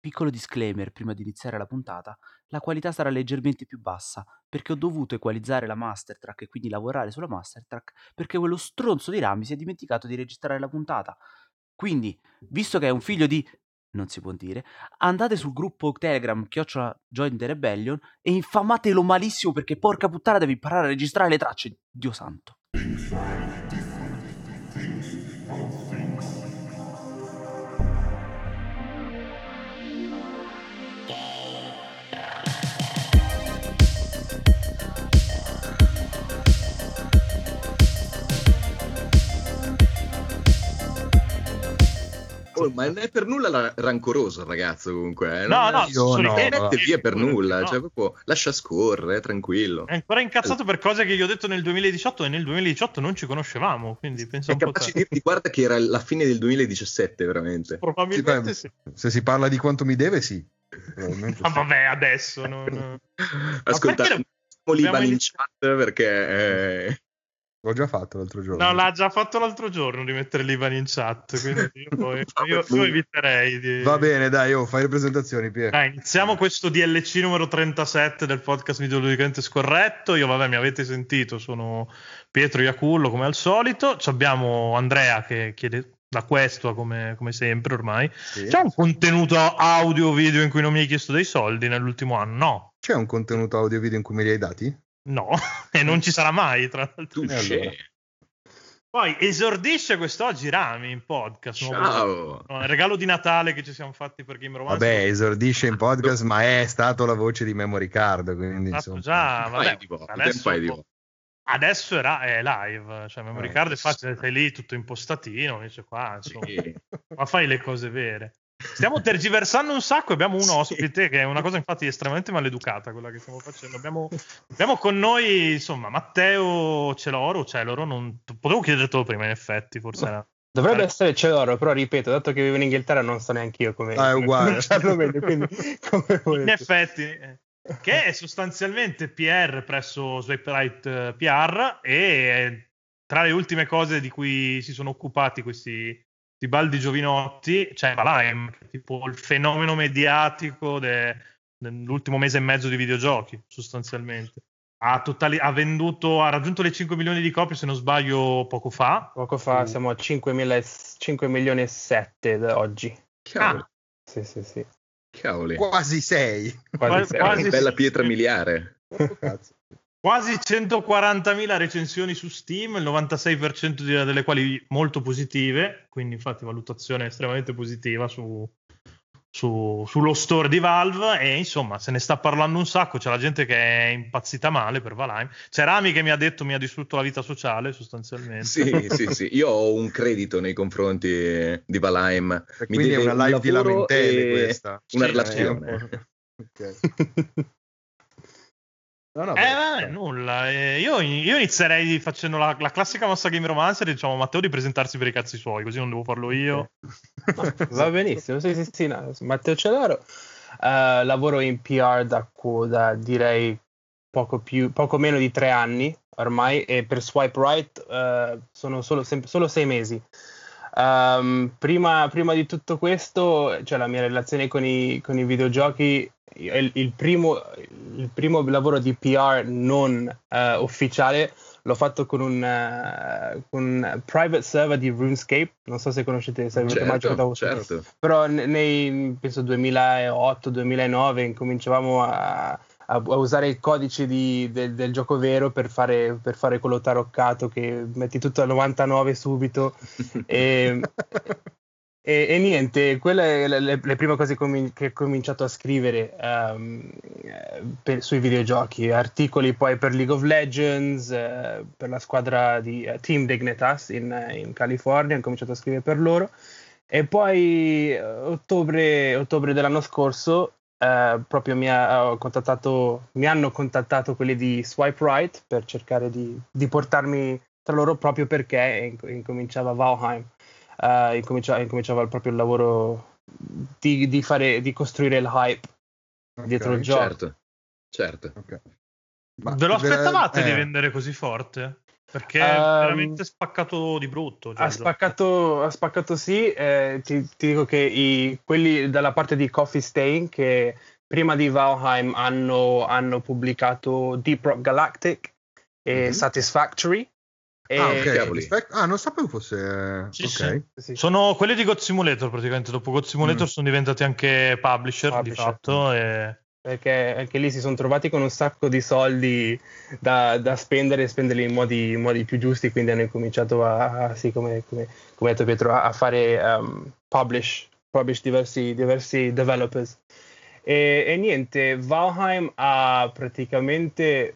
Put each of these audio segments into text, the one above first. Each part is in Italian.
Piccolo disclaimer prima di iniziare la puntata, la qualità sarà leggermente più bassa perché ho dovuto equalizzare la master track e quindi lavorare sulla master track perché quello stronzo di Rami si è dimenticato di registrare la puntata. Quindi, visto che è un figlio di non si può dire, andate sul gruppo Telegram chiocciola Join the Rebellion e infamatelo malissimo perché porca puttana devi imparare a registrare le tracce, Dio santo. Oh, ma non è per nulla la- rancoroso il ragazzo comunque. Eh? No, Non- no, sono no, non mette via per nulla, no. cioè proprio lascia scorrere, tranquillo. È ancora incazzato per cose che gli ho detto nel 2018 e nel 2018 non ci conoscevamo, quindi pensa È capace di dirti guarda che era la fine del 2017 veramente. Probabilmente Sì, sì. beh, Se si parla di quanto mi deve, sì. Ma sì. vabbè, adesso non... Ascolta, perché mettiamo l'Ivan abbiamo in chat perché eh, L'ho già fatto l'altro giorno. No, l'ha già fatto l'altro giorno di mettere l'Ivan in chat, quindi io, poi- io- io eviterei di... Va bene, dai, oh, fai le presentazioni, Pier. Dai, iniziamo questo DLC numero 37 del podcast videologicamente scorretto. Io, vabbè, mi avete sentito, sono Pietro Iacullo come al solito. Ci abbiamo Andrea che chiede la questua come, come sempre ormai. Sì. C'è un contenuto audio video in cui non mi hai chiesto dei soldi nell'ultimo anno? No, C'è un contenuto audio video in cui me li hai dati? No, e non ci sarà mai, tra l'altro. allora. Poi esordisce quest'oggi Rami in podcast. Ciao. no, il regalo di Natale che ci siamo fatti per Game Romance. Vabbè, esordisce in podcast, ma è stato la voce di Memory Card, quindi Fatto insomma. già, vabbè, adesso, di vo- adesso era, è live, cioè Memory Eh, Card è facile, sei lì tutto impostatino, invece qua, insomma, Sì. ma fai le cose vere. Stiamo tergiversando un sacco, abbiamo un Sì. ospite che è una cosa infatti estremamente maleducata quella che stiamo facendo. Abbiamo, abbiamo con noi, insomma, Matteo Celoro, Celoro, non, potevo chiedertelo prima in effetti, forse era... Dovrebbe essere Celoro, però ripeto, dato che vivo in Inghilterra non so neanche io come Ah, è uguale. meglio, quindi come In effetti, eh, che è sostanzialmente PR presso Swipe Right eh, PR e tra le ultime cose di cui si sono occupati questi, questi baldi giovinotti c'è Valheim, tipo il fenomeno mediatico de- dell'ultimo mese e mezzo di videogiochi, sostanzialmente. Ha, totali- ha venduto, ha raggiunto le 5 milioni di copie, se non sbaglio, poco fa. Poco fa siamo a 5, e- 5 milioni e 7 da oggi. Cavoli, Sì, sì, sì. cavoli. Quasi sei. Quasi Quasi- siamo. quasi- Bella pietra miliare. Cazzo. Quasi 140.000 recensioni su Steam, il 96% di- delle quali molto positive, quindi infatti valutazione estremamente positiva su, su- sullo store di Valve e insomma se ne sta parlando un sacco, c'è la gente che è impazzita male per Valheim, c'è Rami che mi ha detto mi ha distrutto la vita sociale sostanzialmente. Sì, sì, sì. Io ho un credito nei confronti di Valheim. E Mi quindi è una un live di lamentele e questa. Una Sì, relazione. un po'- ok. No, no, Eh, beh, vabbè, nulla. Eh, io, io inizierei facendo la, la classica mossa Game Romancer e diciamo a Matteo di presentarsi per i cazzi suoi, così non devo farlo io. Va benissimo, sì, sì, sì, no, Matteo Celoro. Eh, lavoro in PR da, da direi poco, più, poco meno di tre anni ormai e per Swipe Right eh, sono solo, sem- solo sei mesi. Ehm, prima, prima di tutto questo, cioè la mia relazione con i, con i videogiochi, il, il primo, il primo lavoro di PR non eh, ufficiale l'ho fatto con un, eh, con un private server di RuneScape. Non so se conoscete, se avete mai giocato Certo, certo. però ne- nei penso 2008-2009 incominciavamo a, a- a usare il codice di- del, del gioco vero per fare, per fare quello taroccato che metti tutto a 99 subito e, e, e niente, quelle le, le- le prime cose comin- che ho cominciato a scrivere eh, per- sui videogiochi, articoli poi per League of Legends, eh, per la squadra di eh, Team Dignitas in, in California, ho cominciato a scrivere per loro. E poi ottobre, ottobre dell'anno scorso eh, proprio mi, ha, mi hanno contattato quelli di Swipe Right per cercare di, di portarmi tra loro proprio perché inc- incominciava Valheim, eh, incominciava, incominciava proprio il lavoro di, di, fare, di costruire il hype Ok, dietro il gioco. Certo, certo. ok. Ma Ve lo aspettavate di eh, vendere così forte? Perché è Ehm, veramente spaccato di brutto. Ha spaccato, ha spaccato sì, eh, ti, ti dico che i- quelli dalla parte di Coffee Stain che prima di Valheim hanno, hanno pubblicato Deep Rock Galactic e Mhm. Satisfactory. E, Ah, ok. cavoli. Aspetta- Ah, non sapevo fosse. Sì, ok. sì. Sono quelli di God Simulator praticamente. Dopo God Simulator Mm. sono diventati anche publisher, di Publisher. fatto. E... perché anche lì si sono trovati con un sacco di soldi da, da spendere e spenderli in modi, in modi più giusti, quindi hanno incominciato a, a- sì, come, come, come ha detto Pietro, a, a fare um, publish, publish diversi, diversi developers. E, e niente, Valheim ha praticamente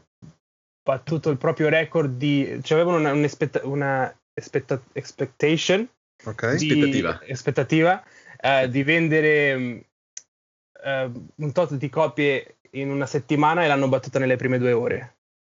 battuto il proprio record di... Cioè avevano una, un'espetta- una expecta- expectation Ok. di- Aspettativa. aspettativa, eh, di vendere mh, eh, un tot di copie in una settimana e l'hanno battuta nelle prime due ore.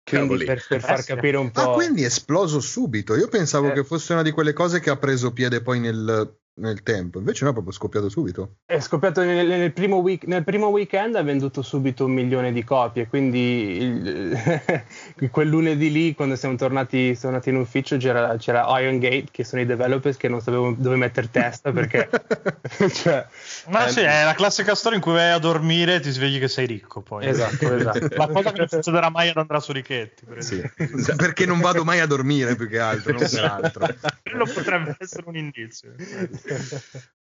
Quindi per, per far sì. capire un po'. Ah, quindi è esploso subito. Io pensavo Eh. che fosse una di quelle cose che ha preso piede poi nel, nel tempo. Invece no, è proprio scoppiato subito. È scoppiato nel, nel primo week- nel primo weekend, ha venduto subito un milione di copie. Quindi il- quel lunedì lì, quando siamo tornati, siamo andati in ufficio, c'era, c'era Iron Gate, che sono i developers che non sapevano dove mettere testa perché. cioè, Ma eh, sì, è la classica storia in cui vai a dormire e ti svegli che sei ricco. Poi. Esatto, esatto. La cosa che non succederà mai ad Andrea Sorichetti. Per. Sì. Perché non vado mai a dormire più che altro, non per altro. Quello potrebbe essere un indizio.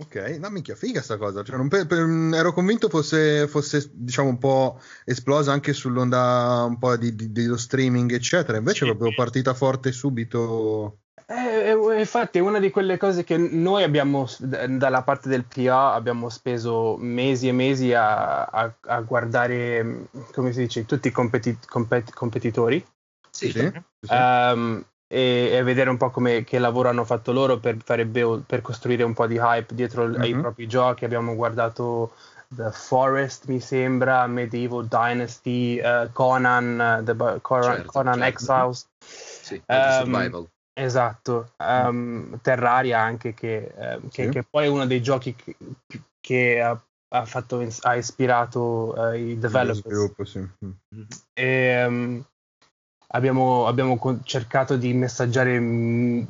Ok, no, minchia, figa sta cosa. Cioè, non per- per- ero convinto fosse, fosse, diciamo, un po' esplosa anche sull'onda un po' di, di- dello streaming, eccetera. Invece Sì. è proprio partita forte subito. Eh, eh, infatti è una di quelle cose che noi abbiamo, d- dalla parte del PA, abbiamo speso mesi e mesi a, a- a guardare, mh, come si dice, tutti i competi- compet- competitori Sì. Sì? Sì. E, e vedere un po' come, che lavoro hanno fatto loro per, fare build- per costruire un po' di hype dietro l- ai Mhm. propri giochi. Abbiamo guardato The Forest, mi sembra, Medieval Dynasty, eh, Conan, eh, The Conan, Certo, Conan certo. Exiles. Sì, survival. Esatto, Ehm, Terraria anche che, ehm, che- Sì. che poi è uno dei giochi che, che ha, ha fatto, ha ispirato eh, i Lo developers. sviluppo, sì. E, ehm, abbiamo, abbiamo cercato di messaggiare mh,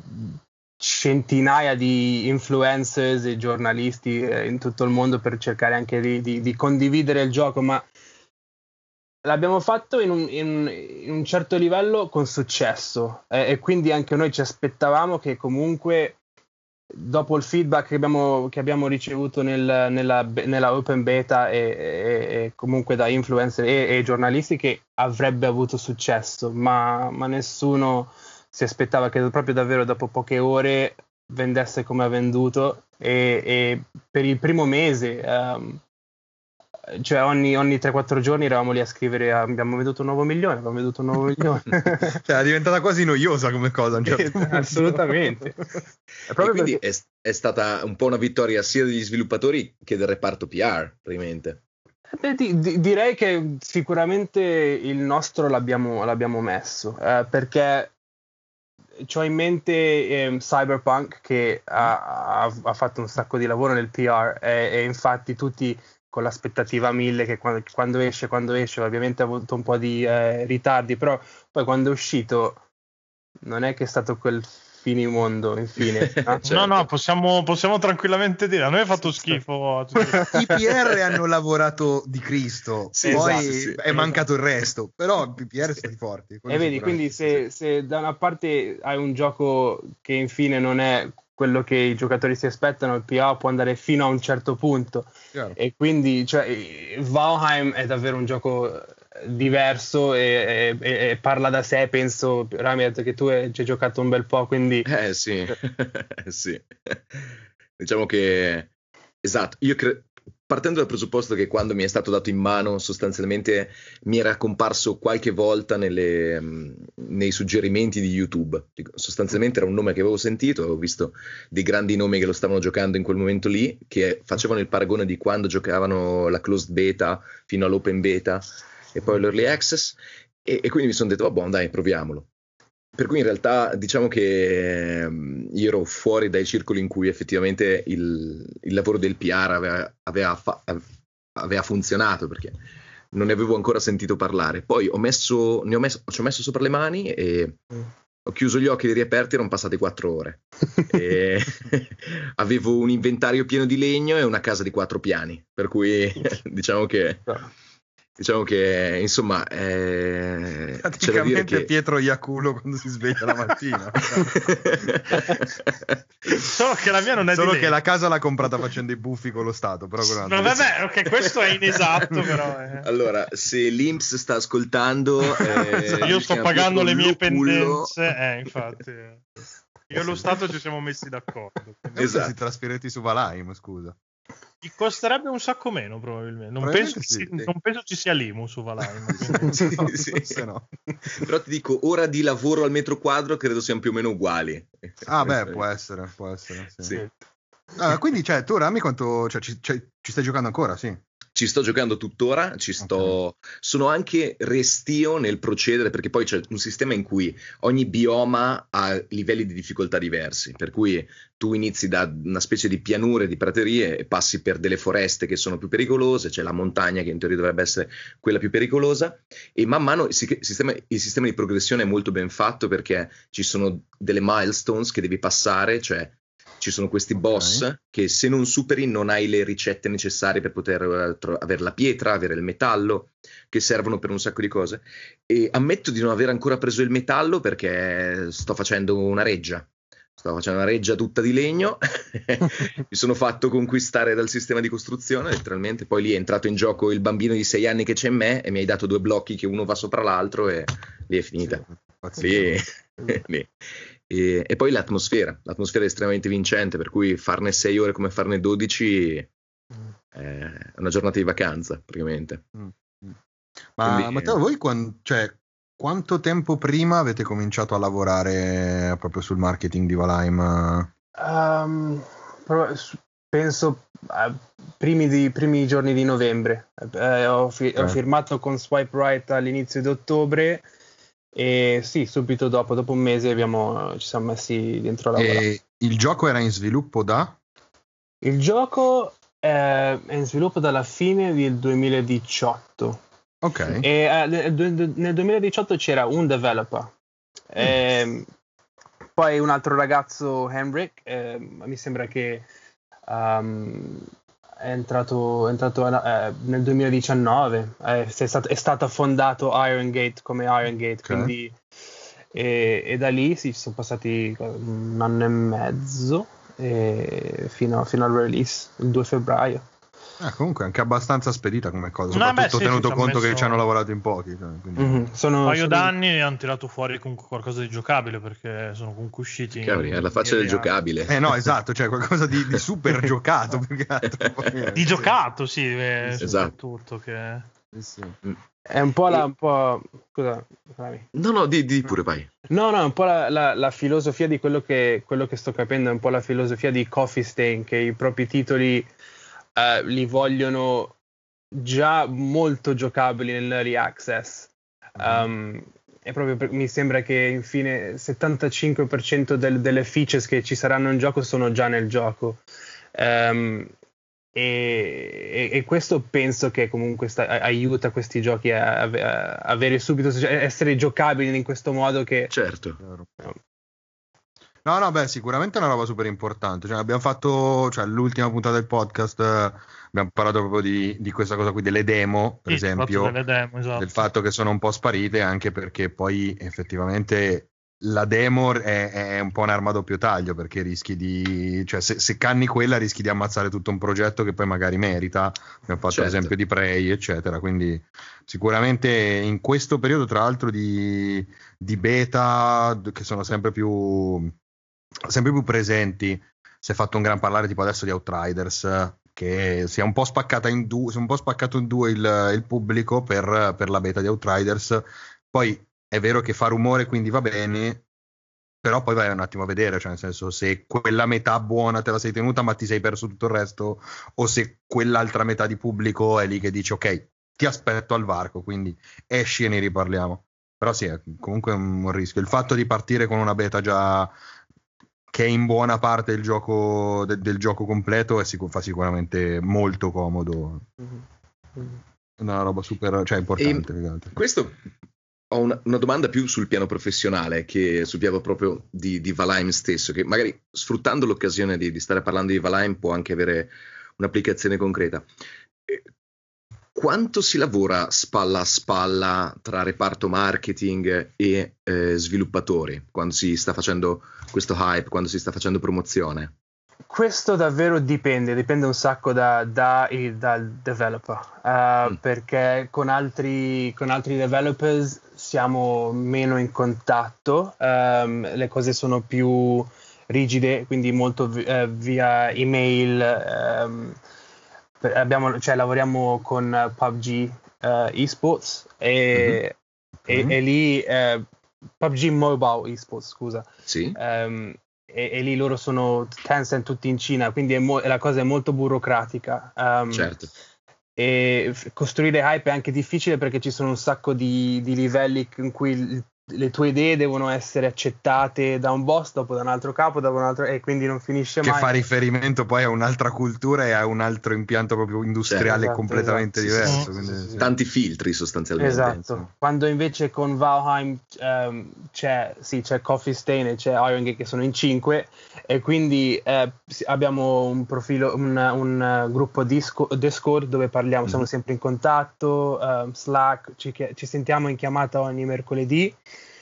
centinaia di influencers e giornalisti eh, in tutto il mondo per cercare anche di, di- di condividere il gioco, ma l'abbiamo fatto in un, in- in un certo livello con successo. Eh, e quindi anche noi ci aspettavamo che comunque dopo il feedback che abbiamo, che abbiamo ricevuto nel- nella, nella open beta e, e- e comunque da influencer e, e giornalisti che avrebbe avuto successo, ma, ma nessuno si aspettava che proprio davvero dopo poche ore vendesse come ha venduto e, per il primo mese ehm, cioè ogni, ogni 3-4 giorni eravamo lì a scrivere abbiamo venduto un nuovo milione abbiamo venduto un nuovo milione Cioè, è diventata quasi noiosa come cosa. certo punto. assolutamente E quindi perché- è, è stata un po' una vittoria sia degli sviluppatori che del reparto PR, praticamente. Beh, di- di- direi che sicuramente il nostro l'abbiamo, l'abbiamo messo eh, perché ho in mente ehm, Cyberpunk che ha, ha- ha fatto un sacco di lavoro nel PR e, e infatti tutti con l'aspettativa mille che quando, quando esce, quando esce, ovviamente ha avuto un po' di eh, ritardi, però poi quando è uscito non è che è stato quel finimondo infine. no? Certo. No, no, possiamo, possiamo tranquillamente dire. A noi è fatto schifo. I PR hanno lavorato di Cristo, Sì, poi esatto, sì. è mancato il resto, però i PR sono stati forti. E vedi, quindi se, se da una parte hai un gioco che infine non è quello che i giocatori si aspettano, il PA può andare fino a un certo punto. Chiaro. E quindi cioè, eh, Valheim è davvero un gioco eh, diverso e, e- e parla da sé. Penso, Rami, ha detto che tu hai hai giocato un bel po', quindi Eh sì, sì. Diciamo che esatto, io cre- partendo dal presupposto che quando mi è stato dato in mano sostanzialmente mi era comparso qualche volta nelle, nei suggerimenti di YouTube. Sostanzialmente era un nome che avevo sentito, avevo visto dei grandi nomi che lo stavano giocando in quel momento lì, che facevano il paragone di quando giocavano la closed beta fino all'open beta e poi l'early access e, e quindi mi sono detto, buon dai, proviamolo. Per cui in realtà diciamo che ehm, io ero fuori dai circoli in cui effettivamente il, il lavoro del PR aveva, aveva fa- aveva funzionato perché non ne avevo ancora sentito parlare. Poi ho messo, ne ho messo, ci ho messo sopra le mani e Mm. ho chiuso gli occhi e li riaperti, erano passate quattro ore. Avevo un inventario pieno di legno e una casa di quattro piani, per cui diciamo che, diciamo che insomma, eh, Praticamente che... Pietro Iaculo quando si sveglia la mattina. Solo che la mia non è Solo di che la casa l'ha comprata facendo i buffi con lo Stato. Però altro vabbè, ok, questo è inesatto, però. eh. Allora, se l'Inps sta ascoltando, eh, Io si sto pagando le mie Lucullo. pendenze, eh, infatti. Io e lo Stato ci siamo messi d'accordo. discorso. Esatto. Si trasferiti su Valheim, scusa. Ti costerebbe un sacco meno, probabilmente. Non, Probabilmente penso, sì, si- sì. non penso ci sia l'IMU su Valheim. quindi- Sì, No, sì. forse no. Però ti dico, ora di lavoro al metro quadro credo siano più o meno uguali. Ah, beh, può essere, può essere. Sì. Sì. Ah, quindi, cioè, tu Rami, quanto. Cioè, ci, cioè, ci stai giocando ancora? Sì. Ci sto giocando tuttora, ci sto... sono anche restio nel procedere perché poi c'è un sistema in cui ogni bioma ha livelli di difficoltà diversi, per cui tu inizi da una specie di pianure, di praterie e passi per delle foreste che sono più pericolose, c'è la montagna che in teoria dovrebbe essere quella più pericolosa e man mano il, si- sistema, il sistema di progressione è molto ben fatto perché ci sono delle milestones che devi passare, cioè ci sono questi Ok. boss che se non superi non hai le ricette necessarie per poter eh, tro- avere la pietra, avere il metallo, che servono per un sacco di cose. E ammetto di non aver ancora preso il metallo perché sto facendo una reggia. Sto facendo una reggia tutta di legno, mi sono fatto conquistare dal sistema di costruzione, letteralmente. Poi lì è entrato in gioco il bambino di sei anni che c'è in me e mi hai dato due blocchi che uno va sopra l'altro e lì è finita. Lì- lì. E, e poi l'atmosfera, l'atmosfera è estremamente vincente, per cui farne 6 ore come farne 12 è una giornata di vacanza praticamente. Ma Quindi- Matteo, voi quan- cioè, quanto tempo prima avete cominciato a lavorare proprio sul marketing di Valheim? Um, penso a primi, di- primi giorni di novembre. Eh, ho, fi- ho Ok. firmato con Swipe Right all'inizio di ottobre e sì, subito dopo, dopo un mese abbiamo- ci siamo messi dentro a lavorare. E il gioco era in sviluppo da? Il gioco è, in sviluppo dalla fine del 2018 Ok. e eh, nel, nel 2018 c'era un developer. Ehm, poi un altro ragazzo, Henrik, ehm, mi sembra che um, è entrato, è entrato eh, nel 2019. Eh, è, stato, è stato fondato Iron Gate come Iron Gate, Ok. quindi e, e da lì sì, sono passati un anno e mezzo e fino, fino al release, il 2 febbraio. Ah, comunque anche abbastanza spedita come cosa, No, soprattutto beh, sì, tenuto conto che messo- ci hanno lavorato in pochi. cioè, quindi- Mhm, Sono, Un paio sono- d'anni hanno tirato fuori comunque qualcosa di giocabile perché sono comunque usciti. in- Cavoli, alla faccia del giocabile. Eh no, esatto, cioè qualcosa di, di super giocato più che altro. Poi, eh, Di giocato, sì, eh, Esatto. soprattutto. Che... sì, sì. È un po' la. Un po', scusa. No, no, di, di pure, vai. No, no, è un po' la, la- la filosofia di quello che, quello che sto capendo, è un po' la filosofia di Coffee Stain, che i propri titoli eh, li vogliono già molto giocabili nell'early access. Um, e proprio per- mi sembra che infine il 75% del- delle features che ci saranno in gioco sono già nel gioco. Um, e, e- e questo penso che comunque sta- aiuta questi giochi a, a- a avere subito, cioè essere giocabili in questo modo che Certo. No, no, beh, sicuramente è una roba super importante. Cioè, abbiamo fatto, cioè, l'ultima puntata del podcast, eh, abbiamo parlato proprio di, di questa cosa qui, delle demo, per Sì, esempio, delle demo, esatto. del fatto che sono un po' sparite, anche perché poi effettivamente la demo è, è un po' un'arma a doppio taglio, perché rischi di, cioè, se, se canni quella rischi di ammazzare tutto un progetto che poi magari merita. Abbiamo fatto Certo. l'esempio di Prey, eccetera. Quindi sicuramente in questo periodo, tra l'altro, di, di beta, che sono sempre più, sempre più presenti, si è fatto un gran parlare tipo adesso di Outriders, che si è un po' spaccata in è un po' spaccato in due il, il pubblico per, per la beta di Outriders. Poi è vero che fa rumore, quindi va bene. Però poi vai un attimo a vedere, cioè nel senso se quella metà buona te la sei tenuta ma ti sei perso tutto il resto o se quell'altra metà di pubblico è lì che dice ok, ti aspetto al varco, quindi esci e ne riparliamo. Però sì, è comunque un rischio. Il fatto di partire con una beta già che è in buona parte il gioco, de- del gioco completo è sicu- fa sicuramente molto comodo. Mhm. Mhm. una roba super, cioè importante. E questo ho una, una, domanda più sul piano professionale che sul piano proprio di, di Valheim stesso, che magari sfruttando l'occasione di, di stare parlando di Valheim può anche avere un'applicazione concreta. Eh, quanto si lavora spalla a spalla tra reparto marketing e eh, sviluppatori quando si sta facendo questo hype, quando si sta facendo promozione? Questo davvero dipende, dipende un sacco da, da, dal developer, uh, mm. perché con altri, con altri, developers siamo meno in contatto, um, le cose sono più rigide, quindi molto uh, via email. Um, abbiamo, cioè, lavoriamo con PUBG uh, eSports e, mm-hmm. e, e lì PUBG Mobile eSports, scusa. Sì. Um, e, e, lì loro sono Tencent tutti in Cina, quindi mo- la cosa è molto burocratica. Um, certo. E f- costruire hype è anche difficile perché ci sono un sacco di, di livelli in cui il le tue idee devono essere accettate da un boss, dopo da un altro capo, dopo un altro, e quindi non finisce che mai. Che fa riferimento poi a un'altra cultura e a un altro impianto proprio industriale esatto, completamente esatto, diverso. Sì, sì, sì, Tanti filtri sostanzialmente. Esatto. Quando invece con Valheim um, c'è, sì, c'è Coffee Stain e c'è Iron Gate che sono in 5 e quindi eh, abbiamo un profilo, un, un uh, gruppo Discord, Discord, dove parliamo, mm. siamo sempre in contatto, um, Slack, ci, ci sentiamo in chiamata ogni mercoledì.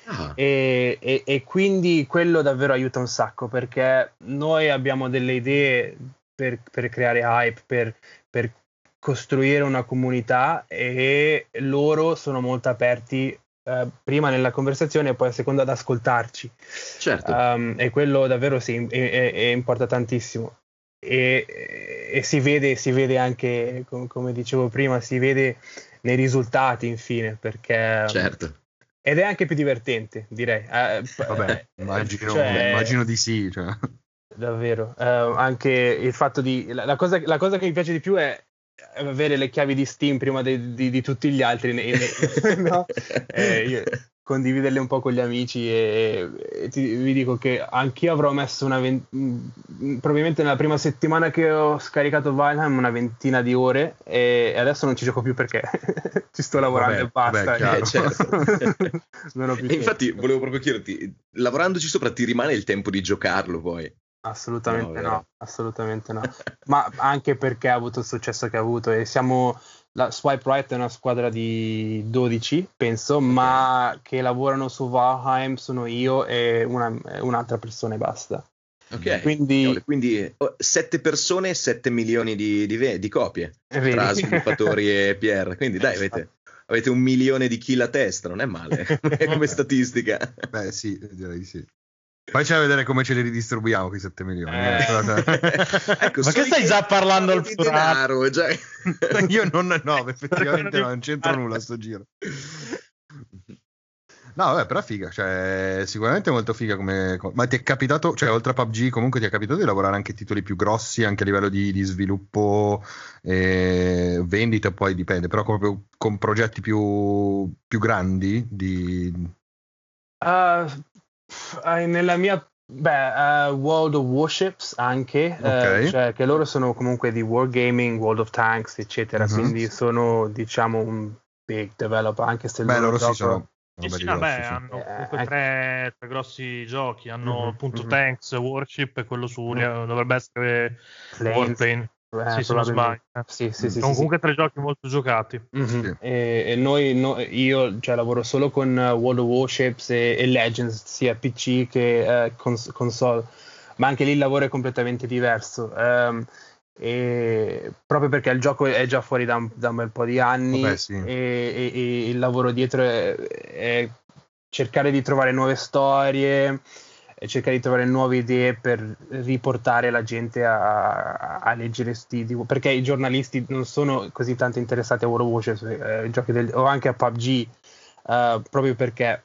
Ah. E, e, e, quindi quello davvero aiuta un sacco perché noi abbiamo delle idee per, per creare hype, per, per, costruire una comunità e loro sono molto aperti eh, prima nella conversazione e poi a seconda ad ascoltarci. Certo. Um, e quello davvero sì, è, è, importa tantissimo. E, e si, vede, si vede anche, com- come dicevo prima, si vede nei risultati infine perché... Certo ed è anche più divertente, direi. Eh, Vabbè, eh, immagino, cioè, immagino, di sì. Cioè. Davvero. Eh, anche il fatto di... La, la, cosa, la, cosa, che mi piace di più è avere le chiavi di Steam prima di, di, di tutti gli altri. Ne, ne, no? eh, io, condividerle un po' con gli amici e, e ti, vi dico che anch'io avrò messo una vent- mm, probabilmente nella prima settimana che ho scaricato Valheim una ventina di ore e adesso non ci gioco più perché ci sto lavorando vabbè, e basta. vabbè, eh, certo. e infatti volevo proprio chiederti lavorandoci sopra ti rimane il tempo di giocarlo poi? Assolutamente no, no assolutamente no. Ma anche perché ha avuto il successo che ha avuto e siamo la Swipe Right è una squadra di 12, penso, okay. ma che lavorano su Valheim sono io e una, un'altra persona e basta. Ok, quindi, quindi 7 persone e 7 milioni di, di, di copie Vedi. tra sviluppatori e PR. Quindi dai, avete, avete, un milione di kill a testa, non è male come statistica. Beh, sì, direi sì. Facci a vedere come ce li ridistribuiamo quei 7 milioni. Eh. ecco, Ma che stai già parlando al denaro? Già... Io non, no, effettivamente no, non c'entro nulla a sto giro. No, vabbè, però figa, cioè, sicuramente molto figa come... Ma ti è capitato, cioè, oltre a PUBG, comunque ti è capitato di lavorare anche titoli più grossi, anche a livello di, di sviluppo, e vendita, poi dipende, però proprio con progetti più, più grandi di... Uh, nella mia Beh, uh, World of Warships anche, eh, okay. uh, cioè che loro sono comunque di Wargaming, World of Tanks, eccetera, uh-huh. quindi sono diciamo un big developer, anche se Beh, loro, sì sono... Sì, sì, vabbè, sì. hanno comunque eh, tre, tre, grossi giochi, hanno uh-huh, appunto uh-huh. Tanks, Warship e quello su uh-huh. dovrebbe essere Warplane. Eh, sì, se non sbaglio. Sì, sì, sì, Sono comunque tre giochi molto giocati. Mm-hmm. E, e, noi, no, io cioè, lavoro solo con uh, World of Warships e, e, Legends, sia PC che uh, cons- console, ma anche lì il lavoro è completamente diverso. Um, proprio perché il gioco è già fuori da un, da un bel po' di anni Vabbè, sì. e, e, il lavoro dietro è, è cercare di trovare nuove storie e cercare di trovare nuove idee per riportare la gente a, a, leggere sti perché i giornalisti non sono così tanto interessati a Warships eh, giochi del, o anche a PUBG eh, proprio perché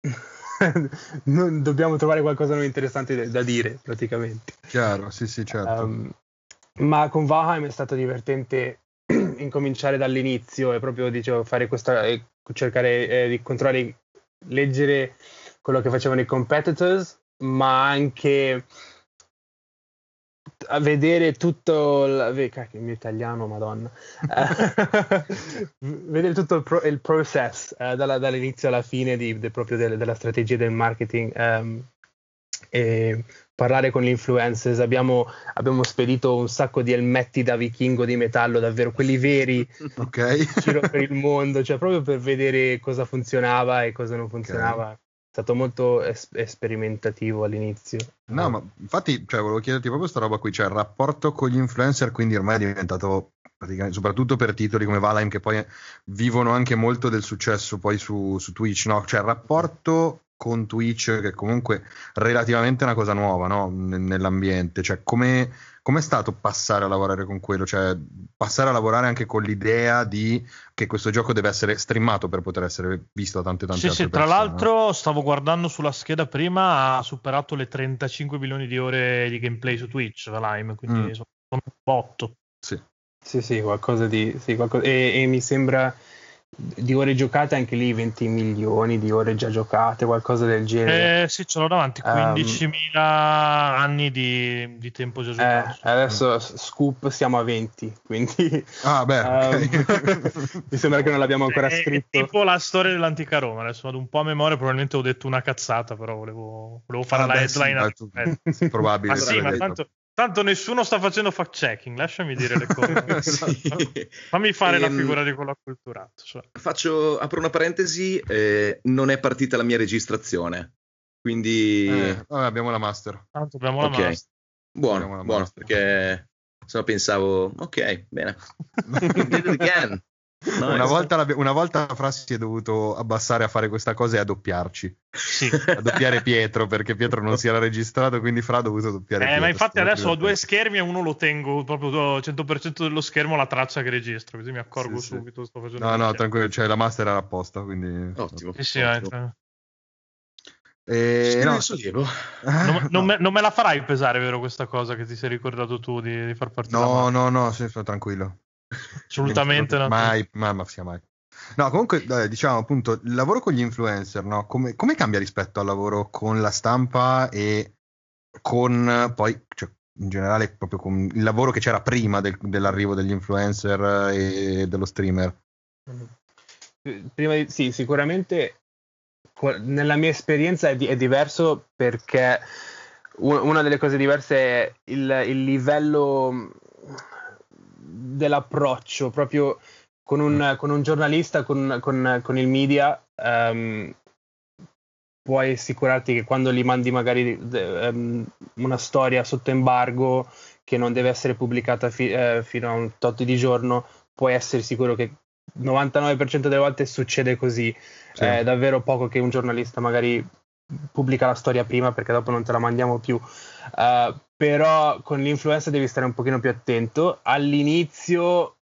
non, dobbiamo trovare qualcosa di interessante da, da, dire praticamente. Chiaro sì sì certo. Um, ma con Valheim è stato divertente incominciare dall'inizio e proprio dicevo fare questa cercare eh, di controllare leggere quello che facevano i competitors, ma anche a vedere tutto il, cacchio, il mio italiano, madonna, vedere tutto il, pro, il process uh, dalla, dall'inizio alla fine di, de, proprio de, della strategia del marketing um, e parlare con gli influencers. Abbiamo, abbiamo, spedito un sacco di elmetti da vichingo di metallo, davvero quelli veri, okay. giro per il mondo, cioè proprio per vedere cosa funzionava e cosa non funzionava. Okay stato molto es- sperimentativo all'inizio. No, ma infatti, cioè, volevo chiederti proprio questa roba qui, cioè il rapporto con gli influencer, quindi ormai è diventato soprattutto per titoli come Valheim che poi vivono anche molto del successo poi su, su Twitch, no? Cioè il rapporto con Twitch che comunque relativamente è una cosa nuova, no? Nell'ambiente, cioè come Com'è stato passare a lavorare con quello? Cioè, passare a lavorare anche con l'idea di che questo gioco deve essere streamato per poter essere visto da tante tante sì, altre sì, persone. Tra l'altro, stavo guardando sulla scheda prima, ha superato le 35 milioni di ore di gameplay su Twitch, Valheim, quindi mm. sono un botto. Sì. Sì, sì, qualcosa di... Sì, qualcosa, e, e mi sembra di ore giocate anche lì 20 milioni di ore già giocate, qualcosa del genere. Eh, sì, ce l'ho davanti, 15.000 um, anni di, di, tempo già giocato. Eh, adesso Scoop siamo a 20, quindi... Ah, beh, um, mi sembra che non l'abbiamo ancora è, scritto. È tipo la storia dell'antica Roma, adesso vado un po' a memoria, probabilmente ho detto una cazzata, però volevo, volevo fare ah, la beh, headline. Sì, sì, probabile. Ma sì, ma tanto, Tanto nessuno sta facendo fact checking, lasciami dire le cose. sì. Fammi fare ehm, la figura di quello acculturato. Cioè. Faccio, apro una parentesi, eh, non è partita la mia registrazione, quindi... Eh, vabbè, abbiamo la master. Tanto abbiamo la okay. master. Buono, buono, master. perché se no pensavo, ok, bene. No, una, volta una, volta Fra si è dovuto abbassare a fare questa cosa e a doppiarci. Sì. A doppiare Pietro perché Pietro non si era registrato, quindi Fra ha dovuto doppiare. Eh, Pietro, ma infatti adesso ho due schermi e uno lo tengo proprio 100% dello schermo la traccia che registro, così mi accorgo sì, subito. Sto facendo no, no, tranquillo, cioè la master era apposta, quindi... Ottimo. Sì, sì, ottimo. Eh, no. non, non, me, non, me, la farai pesare, vero, questa cosa che ti sei ricordato tu di, di far partire? No, no, no, sì, tranquillo. Assolutamente no. Mai, mai, ma sia mai. No, comunque, diciamo appunto, il lavoro con gli influencer, no? come, come, cambia rispetto al lavoro con la stampa e con poi, cioè, in generale, proprio con il lavoro che c'era prima del, dell'arrivo degli influencer e dello streamer? Prima di, sì, sicuramente nella mia esperienza è, di, è diverso perché una delle cose diverse è il, il livello dell'approccio, proprio con un, con un giornalista, con, con, con, il media, um, puoi assicurarti che quando gli mandi magari um, una storia sotto embargo che non deve essere pubblicata fi, eh, fino a un tot di giorno, puoi essere sicuro che 99% delle volte succede così. Sì. È davvero poco che un giornalista magari pubblica la storia prima perché dopo non te la mandiamo più. Uh, però con l'influenza devi stare un pochino più attento. All'inizio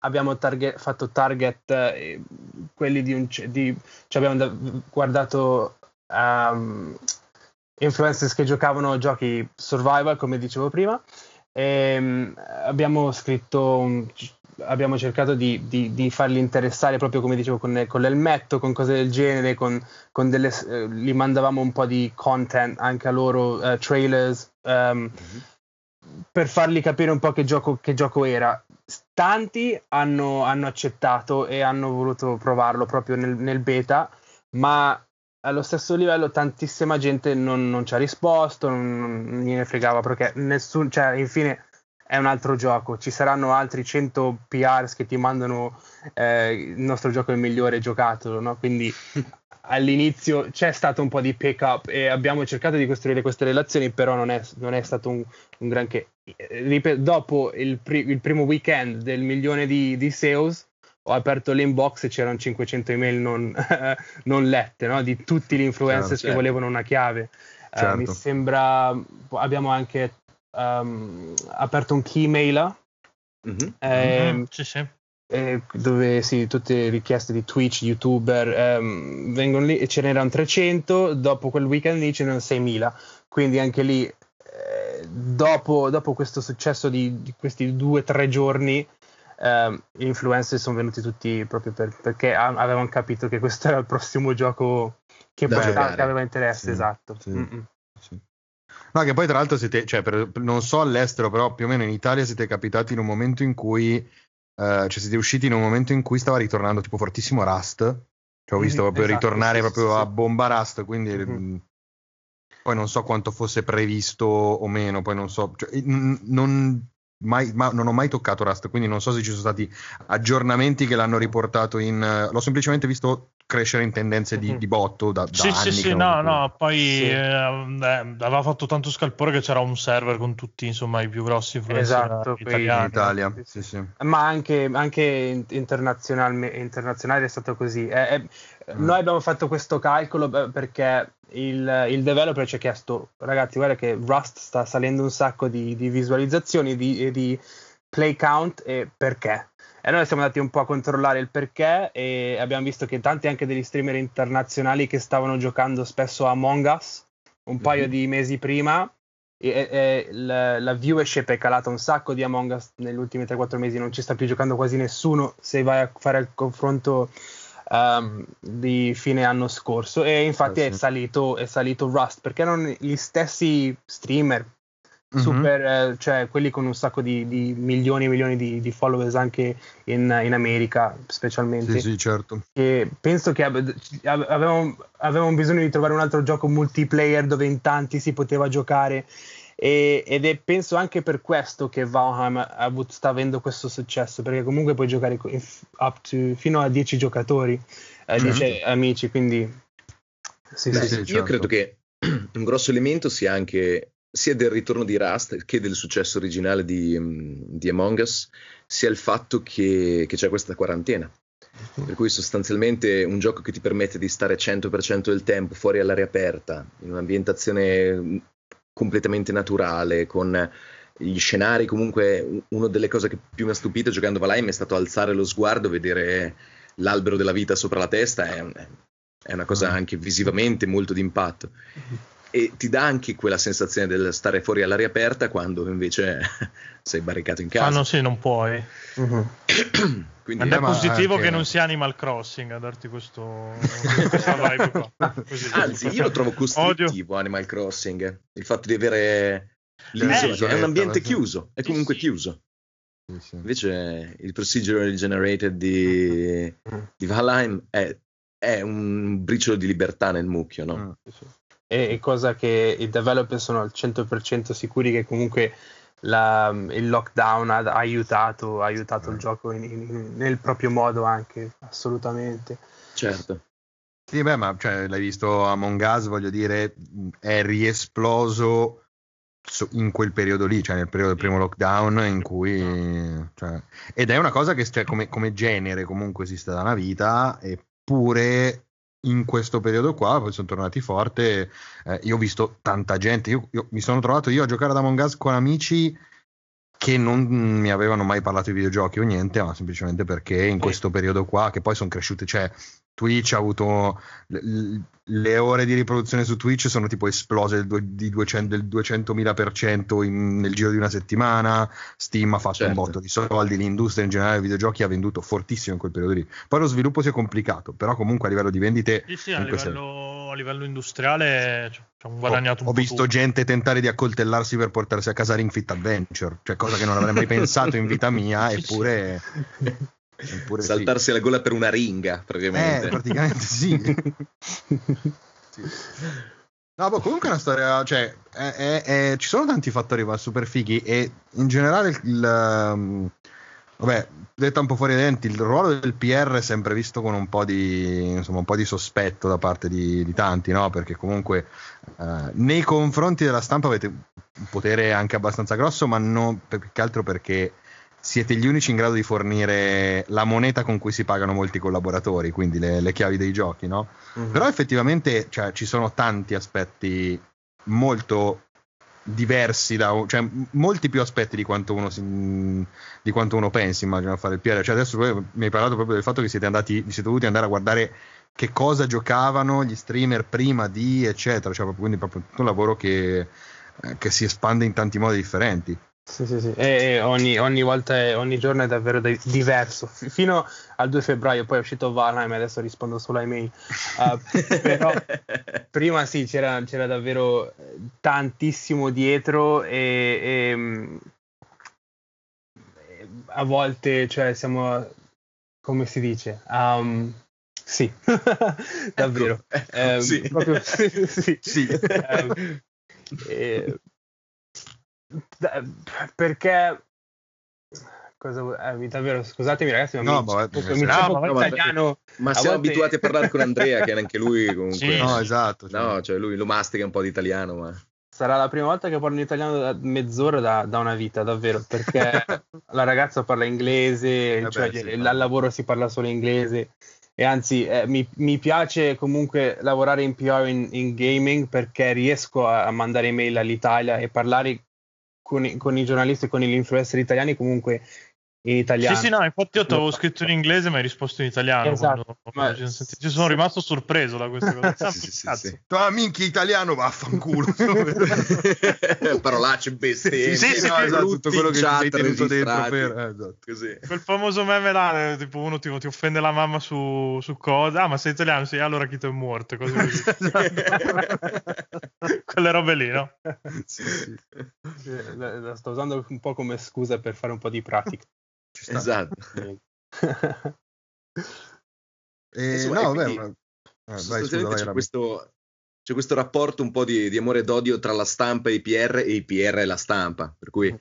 abbiamo target, fatto target eh, quelli di un di, cioè abbiamo da, guardato um, influencers che giocavano giochi survival come dicevo prima e um, abbiamo scritto un, abbiamo cercato di, di, di, farli interessare proprio come dicevo con, con l'elmetto, con cose del genere, con, con delle, eh, gli mandavamo un po' di content anche a loro, eh, trailers, um, mm-hmm. per fargli capire un po' che gioco, che gioco era. Tanti hanno, hanno, accettato e hanno voluto provarlo proprio nel, nel, beta, ma allo stesso livello tantissima gente non, non ci ha risposto, non, non gliene fregava perché nessun, cioè, infine è un altro gioco. Ci saranno altri 100 PRs che ti mandano eh, il nostro gioco è il migliore giocato, no? Quindi all'inizio c'è stato un po' di pick up e abbiamo cercato di costruire queste relazioni, però non è, non è stato un, un, granché. Ripeto, dopo il, pri- il, primo weekend del milione di, di, sales ho aperto l'inbox e c'erano 500 email non, non lette no? di tutti gli influencer certo, che volevano una chiave. Certo. Uh, mi sembra abbiamo anche um, aperto un Keymail mm-hmm. eh, mm-hmm. sì, sì. Eh, dove sì, tutte le richieste di Twitch, youtuber ehm, vengono lì e ce n'erano 300, dopo quel weekend lì ce n'erano 6.000, quindi anche lì eh, dopo, dopo, questo successo di, di questi due o tre giorni eh, gli influencer sono venuti tutti proprio per, perché avevano capito che questo era il prossimo gioco che, portava, che aveva interesse, sì, esatto. Sì, sì. No, che poi tra l'altro siete, cioè, per, non so all'estero, però più o meno in Italia siete capitati in un momento in cui, eh, cioè siete usciti in un momento in cui stava ritornando tipo fortissimo Rust. Cioè, ho visto Mhm, proprio esatto, ritornare sì, proprio sì, a bomba Rust, quindi Mhm. mh, poi non so quanto fosse previsto o meno, poi non so, cioè, n- non, mai- ma- non ho mai toccato Rust, quindi non so se ci sono stati aggiornamenti che l'hanno riportato in... eh, l'ho semplicemente visto crescere in tendenze di, Mhm. di botto da, da Sì, sì, anni sì, non no, no, poi Sì. eh, eh, aveva fatto tanto scalpore che c'era un server con tutti, insomma, i più grossi influencer Esatto, quei- in italiani. Italia, Sì, sì, sì. Ma anche, anche internazionale è stato così. Eh, Mm. Noi abbiamo fatto questo calcolo beh, perché il, il developer ci ha chiesto, ragazzi, guarda che Rust sta salendo un sacco di, di visualizzazioni, di, di play count e perché. E noi siamo andati un po' a controllare il perché e abbiamo visto che tanti anche degli streamer internazionali che stavano giocando spesso a Among Us un paio Mhm. di mesi prima e, e- la, la viewership è calata un sacco di Among Us negli ultimi 3-4 mesi, non ci sta più giocando quasi nessuno se vai a fare il confronto ehm, di fine anno scorso e infatti Eh, è, sì. salito, è salito Rust perché erano gli stessi streamer Mhm. super, eh, cioè quelli con un sacco di, di milioni e milioni di, di followers anche in, in America specialmente Sì, sì, certo. e penso che ab- avevamo, avevamo bisogno di trovare un altro gioco multiplayer dove in tanti si poteva giocare e- ed è penso anche per questo che Valheim sta avendo questo successo perché comunque puoi giocare to- fino a 10 giocatori eh, 10 amici quindi sì, Beh, sì, sì, io certo. credo che un grosso elemento sia anche sia del ritorno di Rust che del successo originale di, mm, di Among Us, sia il fatto che, che c'è questa quarantena. Per cui sostanzialmente un gioco che ti permette di stare 100% del tempo fuori all'aria aperta, in un'ambientazione mm, completamente naturale, con gli scenari, comunque una delle cose che più mi ha stupito giocando Valheim è stato alzare lo sguardo, vedere l'albero della vita sopra la testa, è, è una cosa Mm. anche visivamente molto d'impatto. E ti dà anche quella sensazione del stare fuori all'aria aperta quando invece sei barricato in Ah, casa. no, sì, non puoi. Mhm. Quindi Ed è ma positivo anche- che non sia Animal Crossing a darti questo, questa vibe qua. Così. Anzi, io lo trovo costrittivo Animal Crossing. Il fatto di avere l'isola, Eh, è un ambiente sì. chiuso, è Sì, comunque sì. chiuso. Sì, sì. Invece il procedural generated di, di Valheim è, è un briciolo di libertà nel mucchio, no? Mm. e, e cosa che i developer sono al 100% sicuri che comunque la- il lockdown ha, ha aiutato, ha aiutato il gioco in- in- nel proprio modo anche, assolutamente. Certo. Sì, beh, ma cioè, l'hai visto Among Us, voglio dire, è riesploso so- in quel periodo lì, cioè nel periodo del primo lockdown in cui... cioè, ed è una cosa che cioè, come, come genere comunque esiste da una vita, eppure in questo periodo qua poi sono tornati forte. eh, io ho visto tanta gente, io, io mi sono trovato io a giocare ad Among Us con amici che non mi avevano mai parlato di videogiochi o niente, ma semplicemente perché in questo periodo qua, che poi sono cresciute, cioè Twitch ha avuto le ore di riproduzione su Twitch sono tipo esplose del, due- di 200 del 200.000% in- nel giro di una settimana. Steam ha fatto Certo. un botto di soldi, l'industria in generale dei videogiochi ha venduto fortissimo in quel periodo lì. Poi lo sviluppo si è complicato, però comunque a livello di vendite Sì, sì, a livello, a livello industriale ci hanno ho, guadagnato un ho po' visto tutti. gente tentare di accoltellarsi per portarsi a casa Ring Fit Adventure, cioè cosa che non avrei mai pensato in vita mia, Sì, sì. eppure, eppure sì. Saltarsi la gola per una ringa, Eh, praticamente. praticamente sì. Sì. No, boh, comunque è una storia, cioè, è- è- è- ci sono tanti fattori super fighi e in generale il, il, um, vabbè, detta un po' fuori dai denti, il ruolo del PR è sempre visto con un po' di, insomma, un po' di sospetto da parte di, di tanti, no? Perché comunque eh, nei confronti della stampa avete un potere anche abbastanza grosso, ma non più che altro perché siete gli unici in grado di fornire la moneta con cui si pagano molti collaboratori, quindi le, le chiavi dei giochi, no? Mhm. Però effettivamente cioè, ci sono tanti aspetti molto diversi da cioè molti più aspetti di quanto uno si- di quanto uno pensi immagino a fare il PR cioè adesso mi hai parlato proprio del fatto che siete andati siete dovuti andare a guardare che cosa giocavano gli streamer prima di eccetera cioè proprio- quindi proprio tutto un lavoro che, eh, che si espande in tanti modi differenti Sì, sì, sì. E ogni, ogni volta, è, ogni giorno è davvero da- diverso. F- fino al 2 febbraio, poi è uscito Valheim adesso rispondo solo ai mail. Uh, però prima sì, c'era, c'era, davvero tantissimo dietro e, e, mm, a volte, cioè, siamo, come si dice, um, sì, davvero. Ecco, ecco, sì. Proprio, sì. sì. Um, e, perché cosa eh, davvero scusatemi ragazzi ma no, mi, ma, mi no, ma, italiano ma siamo volte... abituati a parlare con Andrea che anche lui comunque sì. no esatto cioè. no cioè lui lo mastica un po' di italiano ma sarà la prima volta che parlo in italiano da mezz'ora da, da una vita davvero perché la ragazza parla inglese eh cioè sì, al lavoro si parla solo inglese e anzi eh, mi, mi, piace comunque lavorare in PR in, in gaming perché riesco a, a, mandare email all'Italia e parlare con i, con i giornalisti e con gli influencer italiani comunque in italiano. Sì, sì, no, infatti io ti avevo scritto in inglese ma hai risposto in italiano. Esatto. Quando, quando ci, ci sono rimasto sorpreso da questa cosa. sì, sì, sì, ah, minchia italiano, vaffanculo. Parolacce bestie. Sì, sì, no, esatto, tutto quello che sei tenuto dentro per... Eh, esatto. Così. Quel famoso meme là, tipo uno ti, ti offende la mamma su, su, cosa. Ah, ma sei italiano? Sì, allora chi ti è morto. Così così. Quelle robe lì, no? Sì, sì. La sto usando un po' come scusa per fare un po' di pratica. Esatto. e, Insomma, no, quindi, vabbè, ma... eh, vai, scusa, vai, c'è, questo, c'è, questo, rapporto un po' di, di, amore e d'odio tra la stampa e i PR e i PR e la stampa, per cui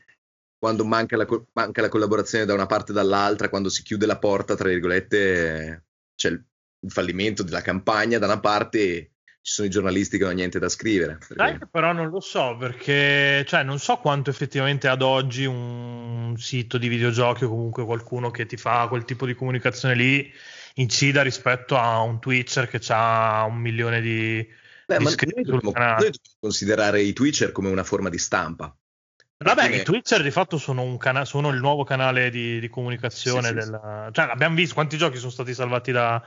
quando manca la, manca la collaborazione da una parte e dall'altra, quando si chiude la porta, tra virgolette, c'è il, il fallimento della campagna da una parte ci sono i giornalisti che non hanno niente da scrivere. Perché... però non lo so perché cioè, non so quanto effettivamente ad oggi un sito di videogiochi o comunque qualcuno che ti fa quel tipo di comunicazione lì incida rispetto a un Twitcher che ha un milione di, Beh, di iscritti sul dobbiamo. Noi dobbiamo considerare i Twitcher come una forma di stampa. Vabbè, i Twitcher di fatto sono, cana- sono il nuovo canale di, di comunicazione. Sì, della... sì. Cioè, abbiamo visto quanti giochi sono stati salvati da,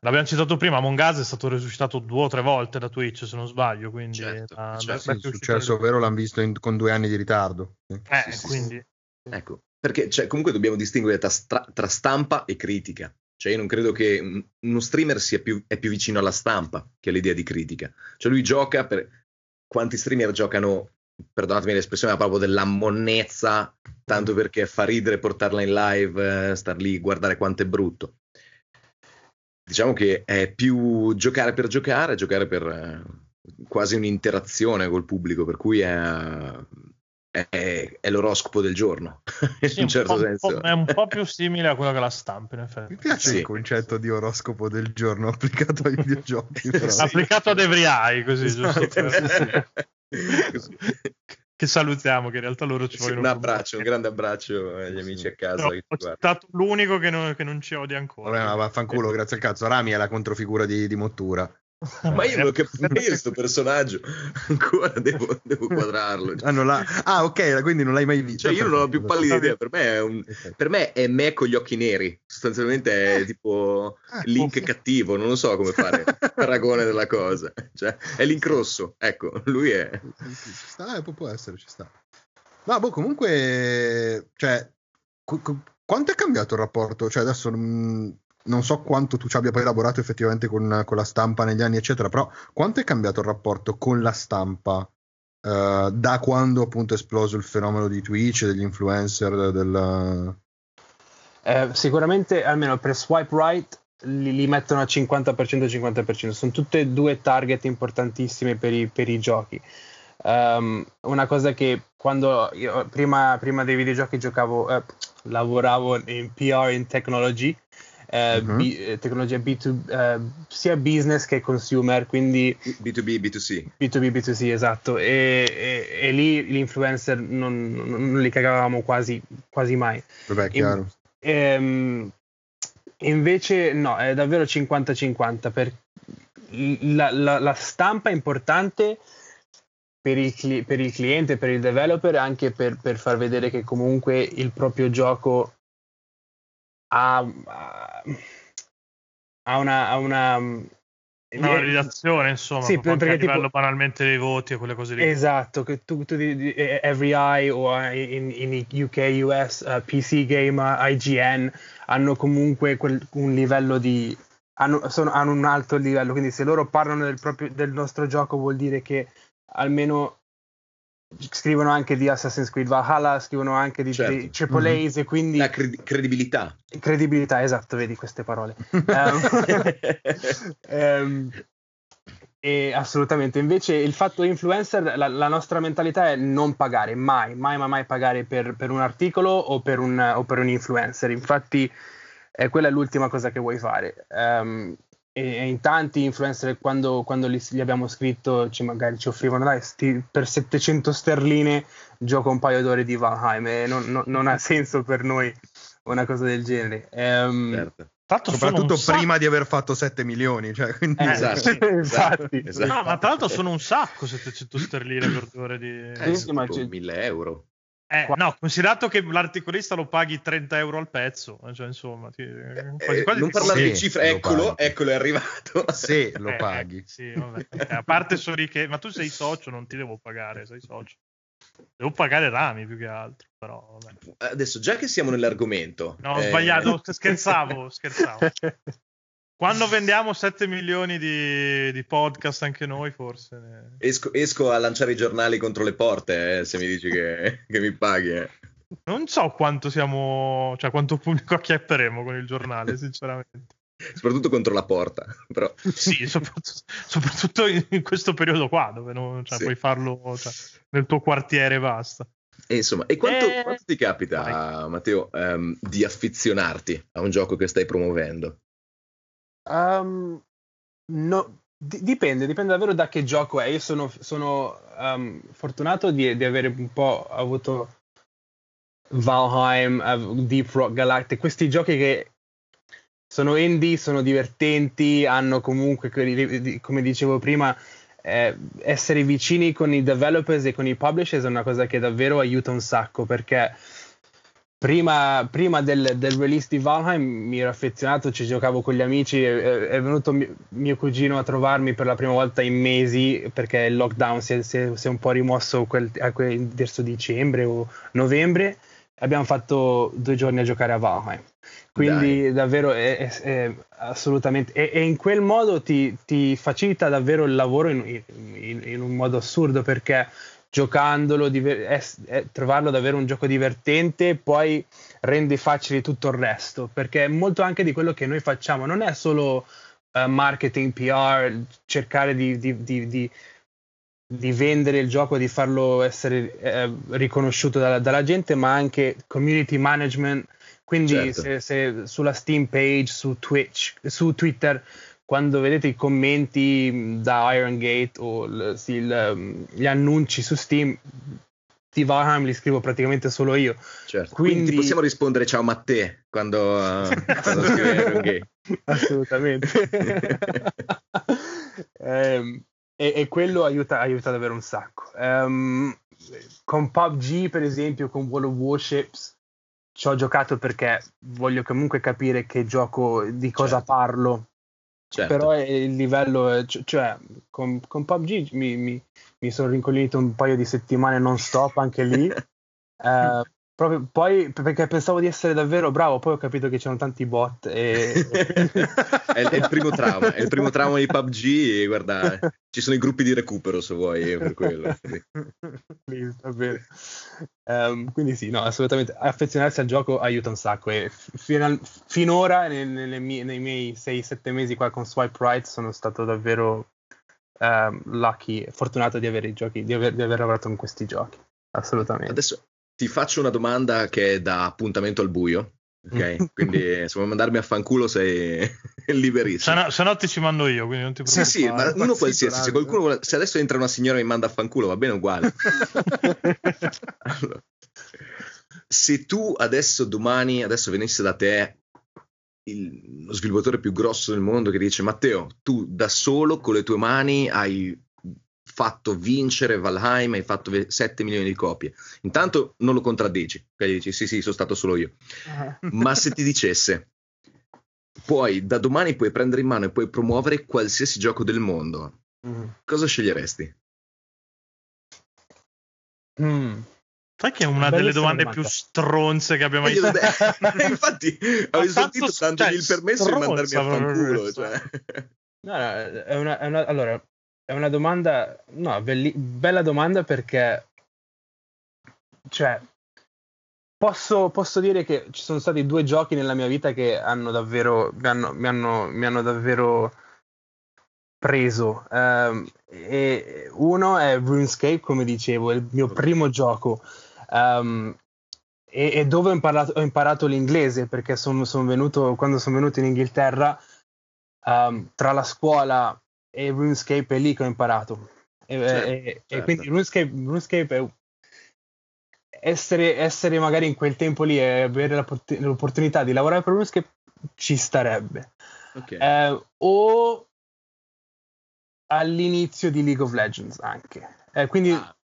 L'abbiamo citato prima, Among Us è stato resuscitato due o tre volte da Twitch, se non sbaglio, quindi certo, da, certo. Da, sì, è successo, ovvero l'hanno visto in, con due anni di ritardo. Eh, sì, quindi... Sì. Ecco, perché cioè, comunque dobbiamo distinguere tra, stra- tra, stampa e critica. Cioè, io non credo che uno streamer sia più, è più vicino alla stampa che all'idea di critica. Cioè, lui gioca per... Quanti streamer giocano perdonatemi l'espressione, ma proprio della monnezza, tanto perché fa ridere portarla in live, eh, star lì, guardare quanto è brutto diciamo che è più giocare per giocare, giocare per eh, quasi un'interazione col pubblico, per cui è, è, è l'oroscopo del giorno, sì, in un certo senso. è un po' più simile a quello che la stampa, in effetti. Mi piace sì. il concetto di oroscopo del giorno applicato ai videogiochi. sì. Applicato ad every eye, così, esatto, giusto? Che salutiamo, che in realtà loro ci sì, vogliono. Un abbraccio, un grande abbraccio agli amici a casa. No, ho stato l'unico che non, che non, ci odia ancora. Vabbè, ma vaffanculo, grazie al cazzo. Rami è la controfigura di, di Mottura. Ma io non capisco questo personaggio ancora devo, devo quadrarlo ah, la... ah, ok quindi non l'hai mai visto. Cioè io non ho più pallida idea per me è, un... per me è me con gli occhi neri sostanzialmente è tipo ah, Link cattivo non lo so come fare paragone della cosa cioè è Link rosso ecco lui è. Ci sta eh, può essere ci sta. Ma boh comunque cioè quanto è cambiato il rapporto? Cioè adesso mh, non so quanto tu ci abbia poi elaborato effettivamente con, con, la stampa negli anni, eccetera, però quanto è cambiato il rapporto con la stampa uh, da quando appunto è esploso il fenomeno di Twitch, degli influencer, del... Eh, sicuramente, almeno per swipe right, li, li mettono a 50% 50%. Sono tutte e due target importantissime per i, per i giochi. Um, una cosa che quando io prima, prima dei videogiochi giocavo, eh, lavoravo in PR in technology eh, uh-huh. B, tecnologia B2, eh, sia business che consumer, quindi B2B, B2C. B2B, B2C, esatto. E, e, e lì gli influencer non, non, li cagavamo quasi, quasi mai. Vabbè, chiaro. E, ehm, invece no, è davvero 50-50 per la, la, la stampa è importante per il, per il, cliente, per il developer, anche per, per, far vedere che comunque il proprio gioco ha, ha, una, ha una, una validazione, insomma, sì, perché a livello tipo, banalmente dei voti e quelle cose lì. esatto, che tu, tu eh, Every Eye o eh, in, in UK, US, eh, PC Gamer, IGN hanno comunque quel- un livello di hanno, sono- hanno un alto livello, quindi se loro parlano del, proprio, del nostro gioco vuol dire che almeno scrivono anche di Assassin's Creed Valhalla, scrivono anche di, Certo. Triple A's e quindi La credi- credibilità. credibilità, esatto, vedi queste parole. Ehm, e assolutamente. Invece il fatto influencer, la, la nostra mentalità è non pagare mai, mai, mai, mai pagare per, per un articolo o per un, o per un influencer. Infatti, eh, quella è l'ultima cosa che vuoi fare. Ehm, e, e in tanti influencer, quando, quando li, gli abbiamo scritto, ci, magari ci offrivano dai, sti- per 700 sterline gioco un paio d'ore di Valheim e non, non- non ha senso per noi una cosa del genere. Ehm, Certo. Tanto sono Soprattutto un sacco- prima di aver fatto 7 milioni. Cioè, quindi... Eh, Esatto, infatti. esatto. No, ma tra l'altro sono un sacco 700 sterline per due ore di... Eh, Sì, ma tipo c'è- 1000 euro. Eh, no, considerato che l'articolista lo paghi 30 euro al pezzo, cioè insomma, ti- quasi Eh, quasi non parlare Sì, di cifre, lo eccolo, paghi. eccolo, è arrivato. Se lo Eh, paghi. sì, vabbè. Eh, a parte sono che ma tu sei socio, non ti devo pagare, sei socio. Devo pagare rami più che altro, però vabbè. Adesso, già che siamo nell'argomento, No, ho eh, sbagliato, scherzavo, scherzavo. Quando vendiamo 7 milioni di, di podcast anche noi, forse. ne- Esco, esco a lanciare i giornali contro le porte, eh, se mi dici che, che mi paghi. eh. Non so quanto siamo, cioè quanto pubblico acchiapperemo con il giornale, sinceramente. Soprattutto contro la porta. Però, Sì, soprattutto, soprattutto in questo periodo qua, dove non, cioè, Sì. puoi farlo cioè, nel tuo quartiere e basta. E insomma, e quanto, Eh, quanto ti capita, Matteo, ehm, di affezionarti a un gioco che stai promuovendo? Um, no, di- dipende, dipende davvero da che gioco è. Io sono, sono, um, fortunato di, di avere un po' avuto Valheim, Deep Rock Galactic, questi giochi che sono indie, sono divertenti, hanno comunque, come dicevo prima, eh, essere vicini con i developers e con i publishers è una cosa che davvero aiuta un sacco perché prima, prima del, del release di Valheim mi ero affezionato, ci giocavo con gli amici, è, è venuto mio, mio cugino a trovarmi per la prima volta in mesi perché il lockdown si è, si è- si è un po' rimosso quel, a quel, verso dicembre o novembre. Abbiamo fatto due giorni a giocare a Valheim. Quindi davvero è, è- assolutamente e, e in quel modo ti, ti facilita davvero il lavoro in, in- in un modo assurdo perché giocandolo diver- è- è- trovarlo davvero un gioco divertente poi rende facile tutto il resto perché molto anche di quello che noi facciamo non è solo eh, marketing PR cercare di, di- di- di- di vendere il gioco di farlo essere eh, riconosciuto dalla, dalla gente ma anche community management quindi Certo. se, se sulla Steam page, su Twitch, su Twitter, quando vedete i commenti mh, da Iron Gate o l- sì, il, um, gli annunci su Steam di Valheim li scrivo praticamente solo io. Certo. Quindi, Quindi- possiamo rispondere ciao Matteo quando, eh, quando scrive Iron Gate. Assolutamente. Ehm, e, e quello aiuta, aiuta davvero un sacco. Ehm, con PUBG, per esempio, con World of Warships, ci ho giocato perché voglio comunque capire che gioco, di cosa Certo. parlo. Certo. Però il livello, c- cioè, con, con PUBG mi, mi- mi sono rincoglionito un paio di settimane non stop anche lì. Eh, proprio poi perché pensavo di essere davvero bravo, poi ho capito che c'erano tanti bot e è, è il primo trauma, è il primo trauma di PUBG e guarda, ci sono i gruppi di recupero se vuoi per quello. Please, va bene. Ehm, quindi sì, no, assolutamente affezionarsi al gioco aiuta un sacco e final- finora nel- nelle mie- nei miei 6-7 mesi qua con Swipe Right sono stato davvero ehm, lucky, fortunato di avere i giochi, di aver, di aver lavorato con questi giochi. Assolutamente. Adesso ti faccio una domanda che è da appuntamento al buio. Ok, quindi se vuoi mandarmi a fanculo sei Se liberissimo. no, se no ti ci mando io, quindi non ti Sì, sì, ma preoccupare. uno qualsiasi. Se, vuole- se adesso entra una signora e mi manda a fanculo, va bene uguale. Allora, se tu adesso domani, adesso venisse da te il- lo sviluppatore più grosso del mondo che dice Matteo, tu da solo con le tue mani hai fatto vincere Valheim, hai fatto ve- 7 milioni di copie. Intanto non lo contraddici, ok? dici sì sì, sono stato solo io. Ma se ti dicesse puoi, da domani puoi prendere in mano e puoi promuovere qualsiasi gioco del mondo, Mm. cosa sceglieresti? Mm. Sai che è una delle domande più stronze che abbiamo mai fatto. de- Infatti, avevo tanto sentito dandogli cioè, il permesso di mandarmi a fanculo. Cioè. No, no, è una, è una- allora, è una domanda, no, belli- bella domanda perché, cioè, posso, posso dire che ci sono stati due giochi nella mia vita che hanno davvero, mi hanno, mi hanno, mi hanno davvero preso. Ehm, e uno è RuneScape, come dicevo, è il mio primo gioco. Ehm, e, e dove ho imparato, ho imparato l'inglese perché sono, sono venuto, quando sono venuto in Inghilterra, ehm, tra la scuola e RuneScape è lì che ho imparato. E, Certo, e- e certo. quindi RuneScape, RuneScape è essere, essere magari in quel tempo lì e avere l'opportunità di lavorare per RuneScape ci starebbe. Ok. Eh, o all'inizio di League of Legends anche. Eh, quindi Ah.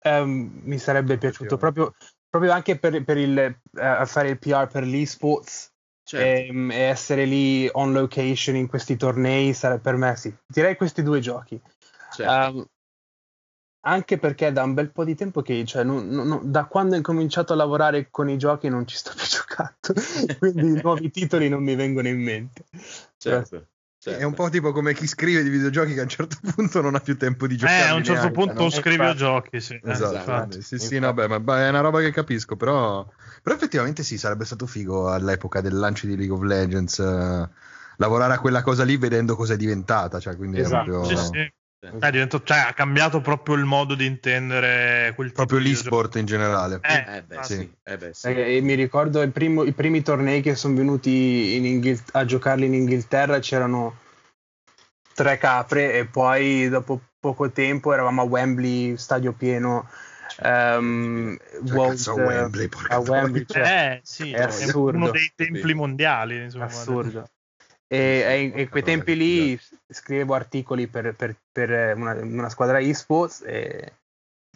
ehm, mi sarebbe piaciuto proprio, proprio anche per, per il, eh, fare il PR per l'esports Certo. ehm, e essere lì on location in questi tornei sarebbe per me sì. Direi questi due giochi. certo. Ehm, anche perché da un bel po' di tempo che, cioè, non- non- non- da quando ho incominciato a lavorare con i giochi non ci sto più giocando, quindi i nuovi titoli non mi vengono in mente. certo, certo. È un po' tipo come chi scrive di videogiochi che a un certo punto non ha più tempo di Eh, giocare. a un certo punto no? scrivi a giochi, sì. Eh, Esatto, infatti. sì, sì, Infatti. no, beh, ma beh, è una roba che capisco, però, però effettivamente sì, sarebbe stato figo all'epoca del lancio di League of Legends eh, lavorare a quella cosa lì vedendo cosa è diventata, cioè, quindi è Esatto. proprio, Sì, sì. Eh, diventa- cioè, ha cambiato proprio il modo di intendere quel tipo proprio di l'e-sport in generale. Eh, Eh beh, ah, sì. sì. Eh beh, sì. Eh, e mi ricordo il primo- i primi tornei che sono venuti in Inghil- a giocarli in Inghilterra c'erano tre capre e poi dopo poco tempo eravamo a Wembley, stadio pieno. ehm, Cioè, World- cazzo, Wembley, a Wembley, cioè, Eh, sì, È è, assurdo. uno dei templi mondiali. Insomma, assurdo. E, in, quei tempi lì scrivevo articoli per, per- per una, una squadra esports e,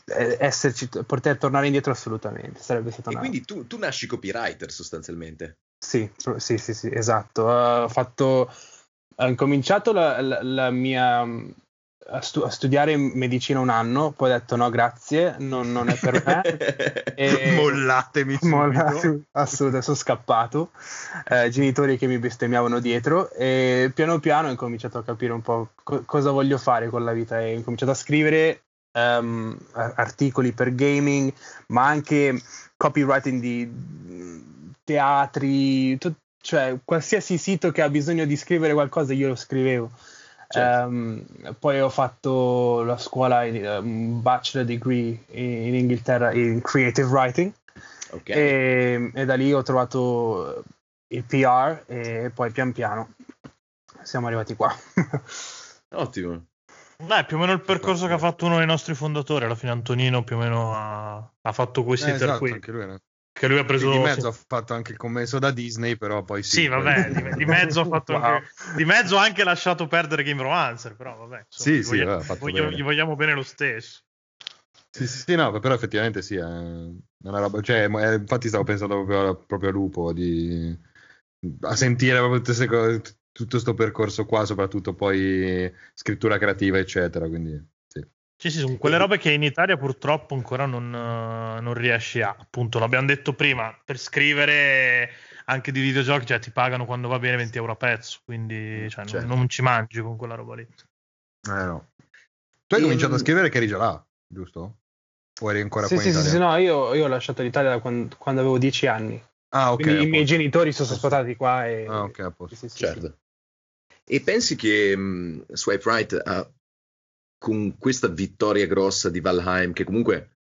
e esserci, poter tornare indietro assolutamente sarebbe stato E una... quindi tu, tu nasci copywriter sostanzialmente. Sì, sì, sì, sì, esatto. ho fatto, ho incominciato la, la- la mia a, stu- a studiare medicina un anno, poi ho detto no, grazie, non, non è per me. E- Mollatemi subito. Molla- sì, assolutamente, sono scappato. Eh, genitori che mi bestemmiavano dietro e piano piano ho incominciato a capire un po' co- cosa voglio fare con la vita e ho incominciato a scrivere a- articoli per gaming, ma anche copywriting di teatri, tut- cioè qualsiasi sito che ha bisogno di scrivere qualcosa io lo scrivevo. Certo. Ehm, poi ho fatto la scuola, in- un bachelor degree in, in Inghilterra in creative writing Ok. e, e da lì ho trovato il PR e poi pian piano siamo arrivati qua. Ottimo. Dai, più o meno il percorso che ha fatto uno dei nostri fondatori. Alla fine Antonino più o meno ha, ha fatto questi Eh, per esatto, qui. anche lui era- Che lui ha preso... Sì, di mezzo ha fatto anche il commesso da Disney, però poi sì. Sì, vabbè, di, di mezzo ha fatto Wow. anche, di mezzo anche lasciato perdere Game Romancer, però vabbè. Sì, gli sì, vogliamo- vabbè, voglio- bene. gli vogliamo bene lo stesso. Sì, sì, sì, no, però effettivamente sì, è una roba, cioè, eh, infatti stavo pensando proprio, a- proprio a Lupo, di, a sentire proprio tutte cose, tutto questo percorso qua, soprattutto poi scrittura creativa, eccetera, quindi sì. Sì, sì, sono quelle robe che in Italia purtroppo ancora non, eh, non riesci a, appunto, l'abbiamo detto prima, per scrivere anche di videogiochi, cioè ti pagano quando va bene 20 euro a pezzo, quindi cioè, non- Certo. non, ci mangi con quella roba lì. Eh, no. Tu hai Ehm, cominciato a scrivere che eri già là, giusto? O eri ancora sì, qua sì, in sì, Italia? sì, no, io, io ho lasciato l'Italia da quando, quando avevo 10 anni. Ah, ok. Quindi i miei genitori sono spostati qua e... Ah, ok, a posto. sì, sì, sì, Certo. E pensi che mh, Swipe Right ha- con questa vittoria grossa di Valheim, che comunque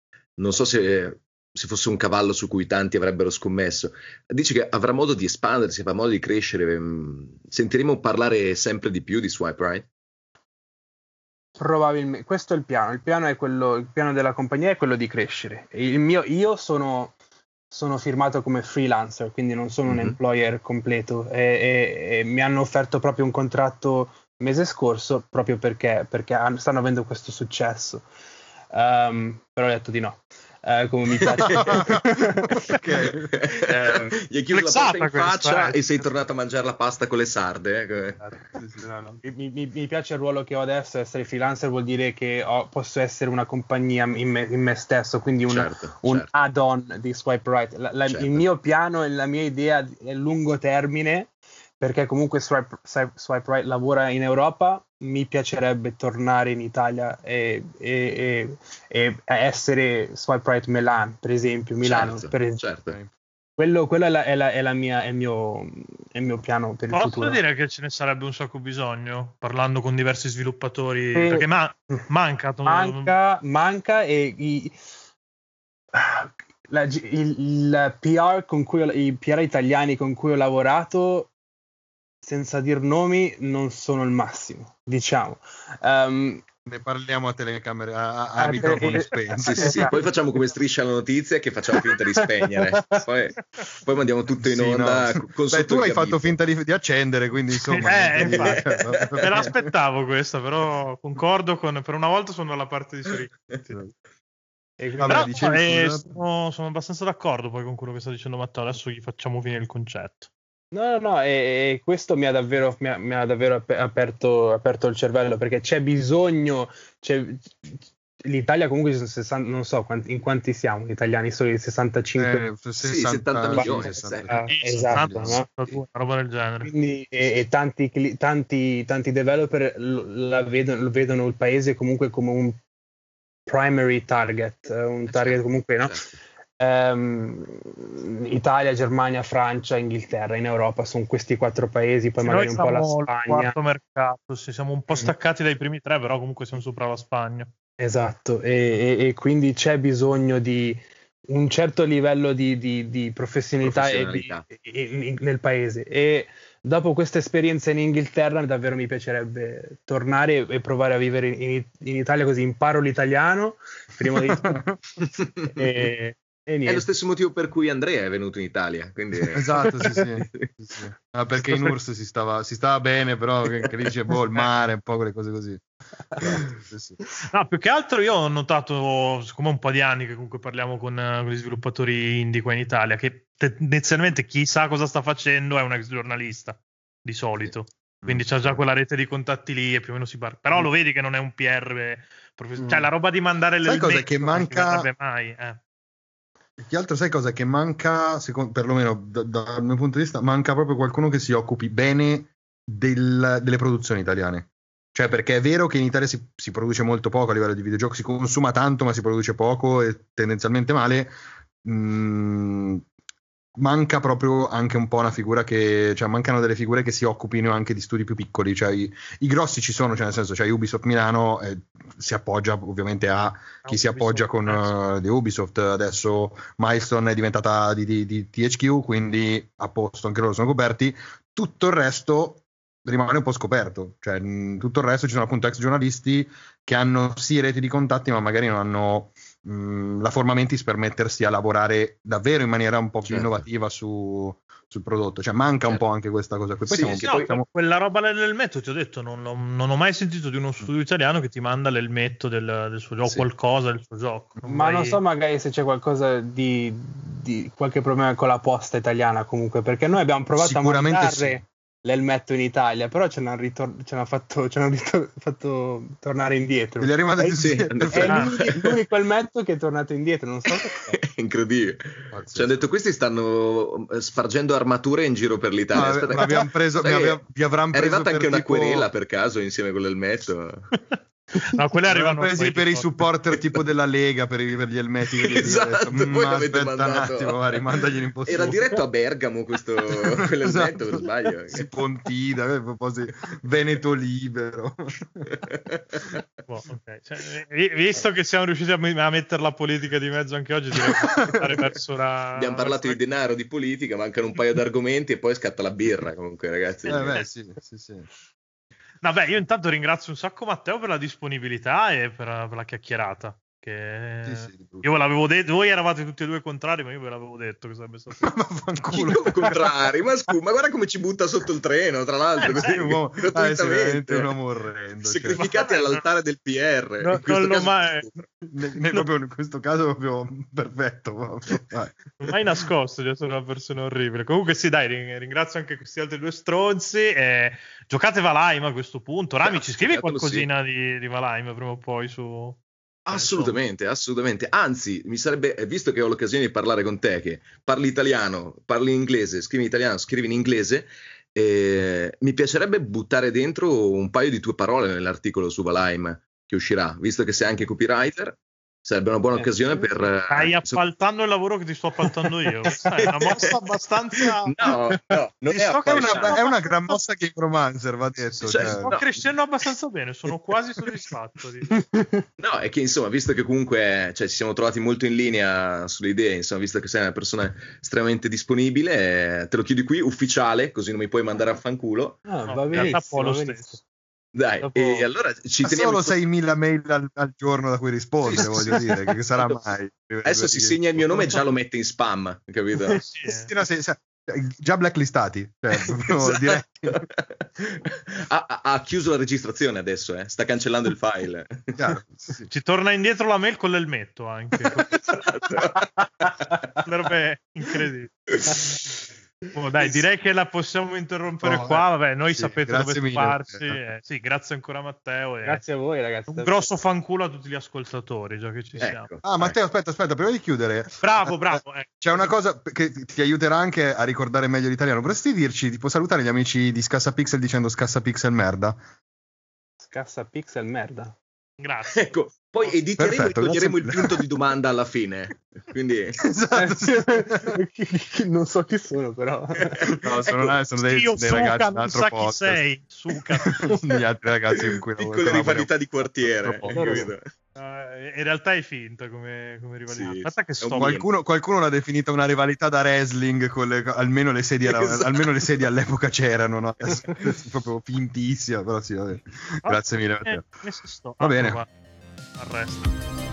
non so se, se fosse un cavallo su cui tanti avrebbero scommesso, dici che avrà modo di espandersi, avrà modo di crescere, mh, sentiremo parlare sempre di più di Swipe Right? Probabilmente, questo è il piano. Il piano, è quello, il piano della compagnia è quello di crescere. Il mio, io sono, sono firmato come freelancer, quindi non sono un Mhm. employer completo e, e- e mi hanno offerto proprio un contratto mese scorso proprio perché, perché stanno avendo questo successo. Um, però ho detto di no. eh, come mi piace. Ok. Eh, Gli hai chiuso la porta in questa, faccia eh. e sei tornato a mangiare la pasta con le sarde. eh. Sì, no, no. Mi, mi- mi piace il ruolo che ho adesso, essere freelancer vuol dire che ho- posso essere una compagnia in me, in me stesso, quindi un, Certo, un certo. add-on di Swipe Right. La- la- Certo. Il mio piano e la mia idea è lungo termine, perché comunque Swipe, Swipe- Swipe Right lavora in Europa, mi piacerebbe tornare in Italia e, e- e- e essere Swipe Right Milan, per esempio, Milano. Certo, per esempio. certo. Quello, quello è, la, è, la- è la mia, è, il mio, è il mio piano per il Posso futuro. dire che ce ne sarebbe un sacco bisogno parlando con diversi sviluppatori Sì. perché ma- manca manca, manca e i, la- il, il PR con cui ho- i PR italiani con cui ho lavorato senza dir nomi non sono il massimo diciamo Ehm, Ne parliamo a telecamere, a, a, a microfoni eh, spenti. Sì, sì, sì. Poi facciamo come striscia la notizia che facciamo finta di spegnere. Poi, poi mandiamo tutto in Sì, onda. no. con Beh, tu hai fatto finta di, di accendere, quindi insomma... Eh, me l'aspettavo questa però concordo con per una volta sono dalla parte di Soric e quindi- Vabbè, Però, dicevi, eh, sono, sono abbastanza d'accordo poi con quello che sta dicendo Matteo adesso gli facciamo finire il concetto No, no, no, e, e questo mi ha davvero, mi ha, mi ha davvero ap- aperto, aperto il cervello perché c'è bisogno. C'è, L'Italia comunque sono 60, non so quanti, in quanti siamo gli italiani, solo i 65. Eh, Sì, 70 milioni, 60. Ah, esatto, no? 62, una roba del genere Quindi, e, e tanti, tanti, tanti developer lo, la vedono, lo vedono il paese comunque come un primary target, eh, un target comunque, no? Certo. Ehm, Italia, Germania, Francia, Inghilterra in Europa sono questi quattro paesi, poi Sì, magari un po' la Spagna. quarto mercato sì, siamo un po' Mm. staccati dai primi tre però comunque siamo sopra la Spagna Esatto, e, e- e quindi c'è bisogno di un certo livello di, di- di professionalità, e di- Professionalità. e- in- nel paese. E dopo questa esperienza in Inghilterra, davvero mi piacerebbe tornare e provare a vivere in, in Italia così imparo l'italiano prima di tutto. e È lo stesso motivo per cui Andrea è venuto in Italia. Quindi... Esatto, sì, sì. sì, sì. Ah, perché in URSS si stava, si stava bene, però che, che lì dice, boh, il mare, un po' quelle cose così. Sì, sì. No, più che altro io ho notato, siccome un po' di anni che comunque parliamo con, eh, con gli sviluppatori indie qua in Italia, che tendenzialmente chi sa cosa sta facendo è un ex giornalista, di solito. Quindi c'ha già quella rete di contatti lì e più o meno si parla. Però lo vedi che non è un PR professionale. Cioè, la roba di mandare le Sai cos'è che manca? Mai, eh. Più che altro sai cosa? Che manca, secondo, perlomeno da- dal mio punto di vista, manca proprio qualcuno che si occupi bene del- delle produzioni italiane. Cioè, perché è vero che in Italia si, si produce molto poco a livello di videogiochi, si consuma tanto, ma si produce poco e tendenzialmente male. Mm, manca proprio anche un po' una figura che, cioè, mancano delle figure che si occupino anche di studi più piccoli. Cioè, i, i grossi ci sono, cioè, nel senso, cioè, Ubisoft Milano eh, si appoggia ovviamente a chi si appoggia con uh, di Ubisoft. Adesso Milestone è diventata di, di- di THQ, quindi a posto, anche loro sono coperti. Tutto il resto rimane un po' scoperto. Cioè, tutto il resto ci sono appunto ex giornalisti che hanno sì reti di contatti, ma magari non hanno mh, la forma mentis per mettersi a lavorare davvero in maniera un po' più Certo. innovativa su- sul prodotto. Cioè, manca un Certo. po' anche questa cosa qui. Poi Sì, siamo, sì, No, poi- siamo- quella roba del metodo, ti ho detto, non, l'ho- non ho mai sentito di uno studio italiano che ti manda l'elmetto del, del suo gioco, Sì. qualcosa del suo gioco. Non Ma vai- non so magari se c'è qualcosa di, di qualche problema con la posta italiana comunque, perché noi abbiamo provato a mandare l'elmetto in Italia, però ce l'hanno, ritor- ce l'hanno fatto, ce l'hanno ritor- fatto tornare indietro. Ha rimandati È- Sì, tutti- hanno È Ah. l'uni- l'unico elmetto che è tornato indietro, non so perché. Incredibile. Pazzesco. Ci hanno detto questi stanno eh, spargendo armature in giro per l'Italia. Aspetta, ma abbiamo preso- sai aveva- vi avranno è preso arrivata per anche una tipo- querela per caso insieme con l'elmetto. No, quelle arrivano presi poi per i supporter tipo della Lega per, i- per gli che gli Esatto, detto, voi "Ma l'avete aspetta mandato." un attimo va, rimandaglieli un po' Era su." diretto a Bergamo questo quell'elmetto Esatto. per sbaglio. si Pontida eh, proprio Veneto libero Boh, ok. Cioè, vi- visto che siamo riusciti a, mettere la politica di mezzo anche oggi, la. Abbiamo parlato di denaro, di politica, mancano un paio di argomenti e poi scatta la birra comunque ragazzi. eh, beh, sì, sì, sì. Vabbè, io intanto ringrazio un sacco Matteo per la disponibilità e per, per la chiacchierata. Che... Sì, sì. Io ve l'avevo detto, voi eravate tutti e due contrari, ma io ve l'avevo detto che sarebbe stato. Ma fanculo. contrari? Ma scusa, ma guarda come ci butta sotto il treno, tra l'altro, Eh, così, Sì, un uomo- ah, veramente un uomo orrendo. cioè. Sacrificati Cioè. all'altare del PR. No, in questo non l'ho caso- mai- Ne- ne- proprio in questo caso proprio perfetto. proprio. Mai nascosto di essere una persona orribile. Comunque, sì, dai, ring- ringrazio anche questi altri due stronzi. E giocate Valheim a questo punto. Rami, Cazzo, ci scrivi giocatelo, qualcosina di, di Valheim prima o poi su. Assolutamente, assolutamente. Anzi, mi sarebbe, eh, visto che ho l'occasione di parlare con te, che parli italiano, parli inglese, scrivi in italiano, scrivi in inglese, eh, mi piacerebbe buttare dentro un paio di tue parole nell'articolo su Valheim che uscirà, visto che sei anche copywriter. Sarebbe una buona Eh, occasione sì. per... eh, Stai appaltando il lavoro che ti sto appaltando io. È una mossa abbastanza. No, no, non è sto È una, è una gran mossa Game Romancer, va detto. Cioè, cioè. Sto no. crescendo abbastanza bene, sono quasi soddisfatto. di- No, è che insomma, visto che comunque cioè, ci siamo trovati molto in linea sulle idee, insomma, visto che sei una persona estremamente disponibile, te lo chiudi qui ufficiale, così non mi puoi mandare a fanculo. Ah, No, va in Dai, Dopo- e allora ci Ma teniamo. solo 6.000 mail al, al giorno da cui rispondere, Sì, voglio sì. dire, che sarà mai. Adesso si segna il mio nome e già lo mette in spam, capito? Sì, no, sì, sì, già blacklistati, cioè, Esatto. ha, ha- chiuso la registrazione adesso, eh? sta cancellando il file. Chiaro, sì, sì. Ci torna indietro la mail con l'elmetto anche. Esatto. Sarebbe incredibile. Oh, dai, direi che la possiamo interrompere No, qua. vabbè. Noi Sì, sapete dove mille. trovarci. eh, sì, grazie ancora Matteo. E Grazie a voi, ragazzi. Un grosso fanculo a tutti gli ascoltatori, già che ci siamo. Ecco. Ah, Matteo, aspetta, aspetta, prima di chiudere. Bravo, eh, bravo. eh. C'è una cosa che ti aiuterà anche a ricordare meglio l'italiano. Vorresti dirci, tipo salutare gli amici di Scassa Pixel dicendo Scassa Pixel merda? Scassa pixel merda. Grazie. Ecco, poi editeremo Perfetto, e toglieremo grazie il punto di domanda alla fine. Quindi Esatto. sì. non so chi sono, però. No, sono, Ecco, sono dei, Io, dei Suca, ragazzi non sa chi sei. Suca. Gli altri ragazzi con cui piccole rivalità di quartiere. Eh, in realtà è finta come, come rivalità. Sì, Aspetta che sto. un Qualcuno, qualcuno l'ha definita una rivalità da wrestling, con le- almeno, le sedie, Esatto. almeno le sedie all'epoca c'erano, no? Proprio fintissima, però sì, vabbè. Grazie mille. Eh. Va bene. qua. Arresta.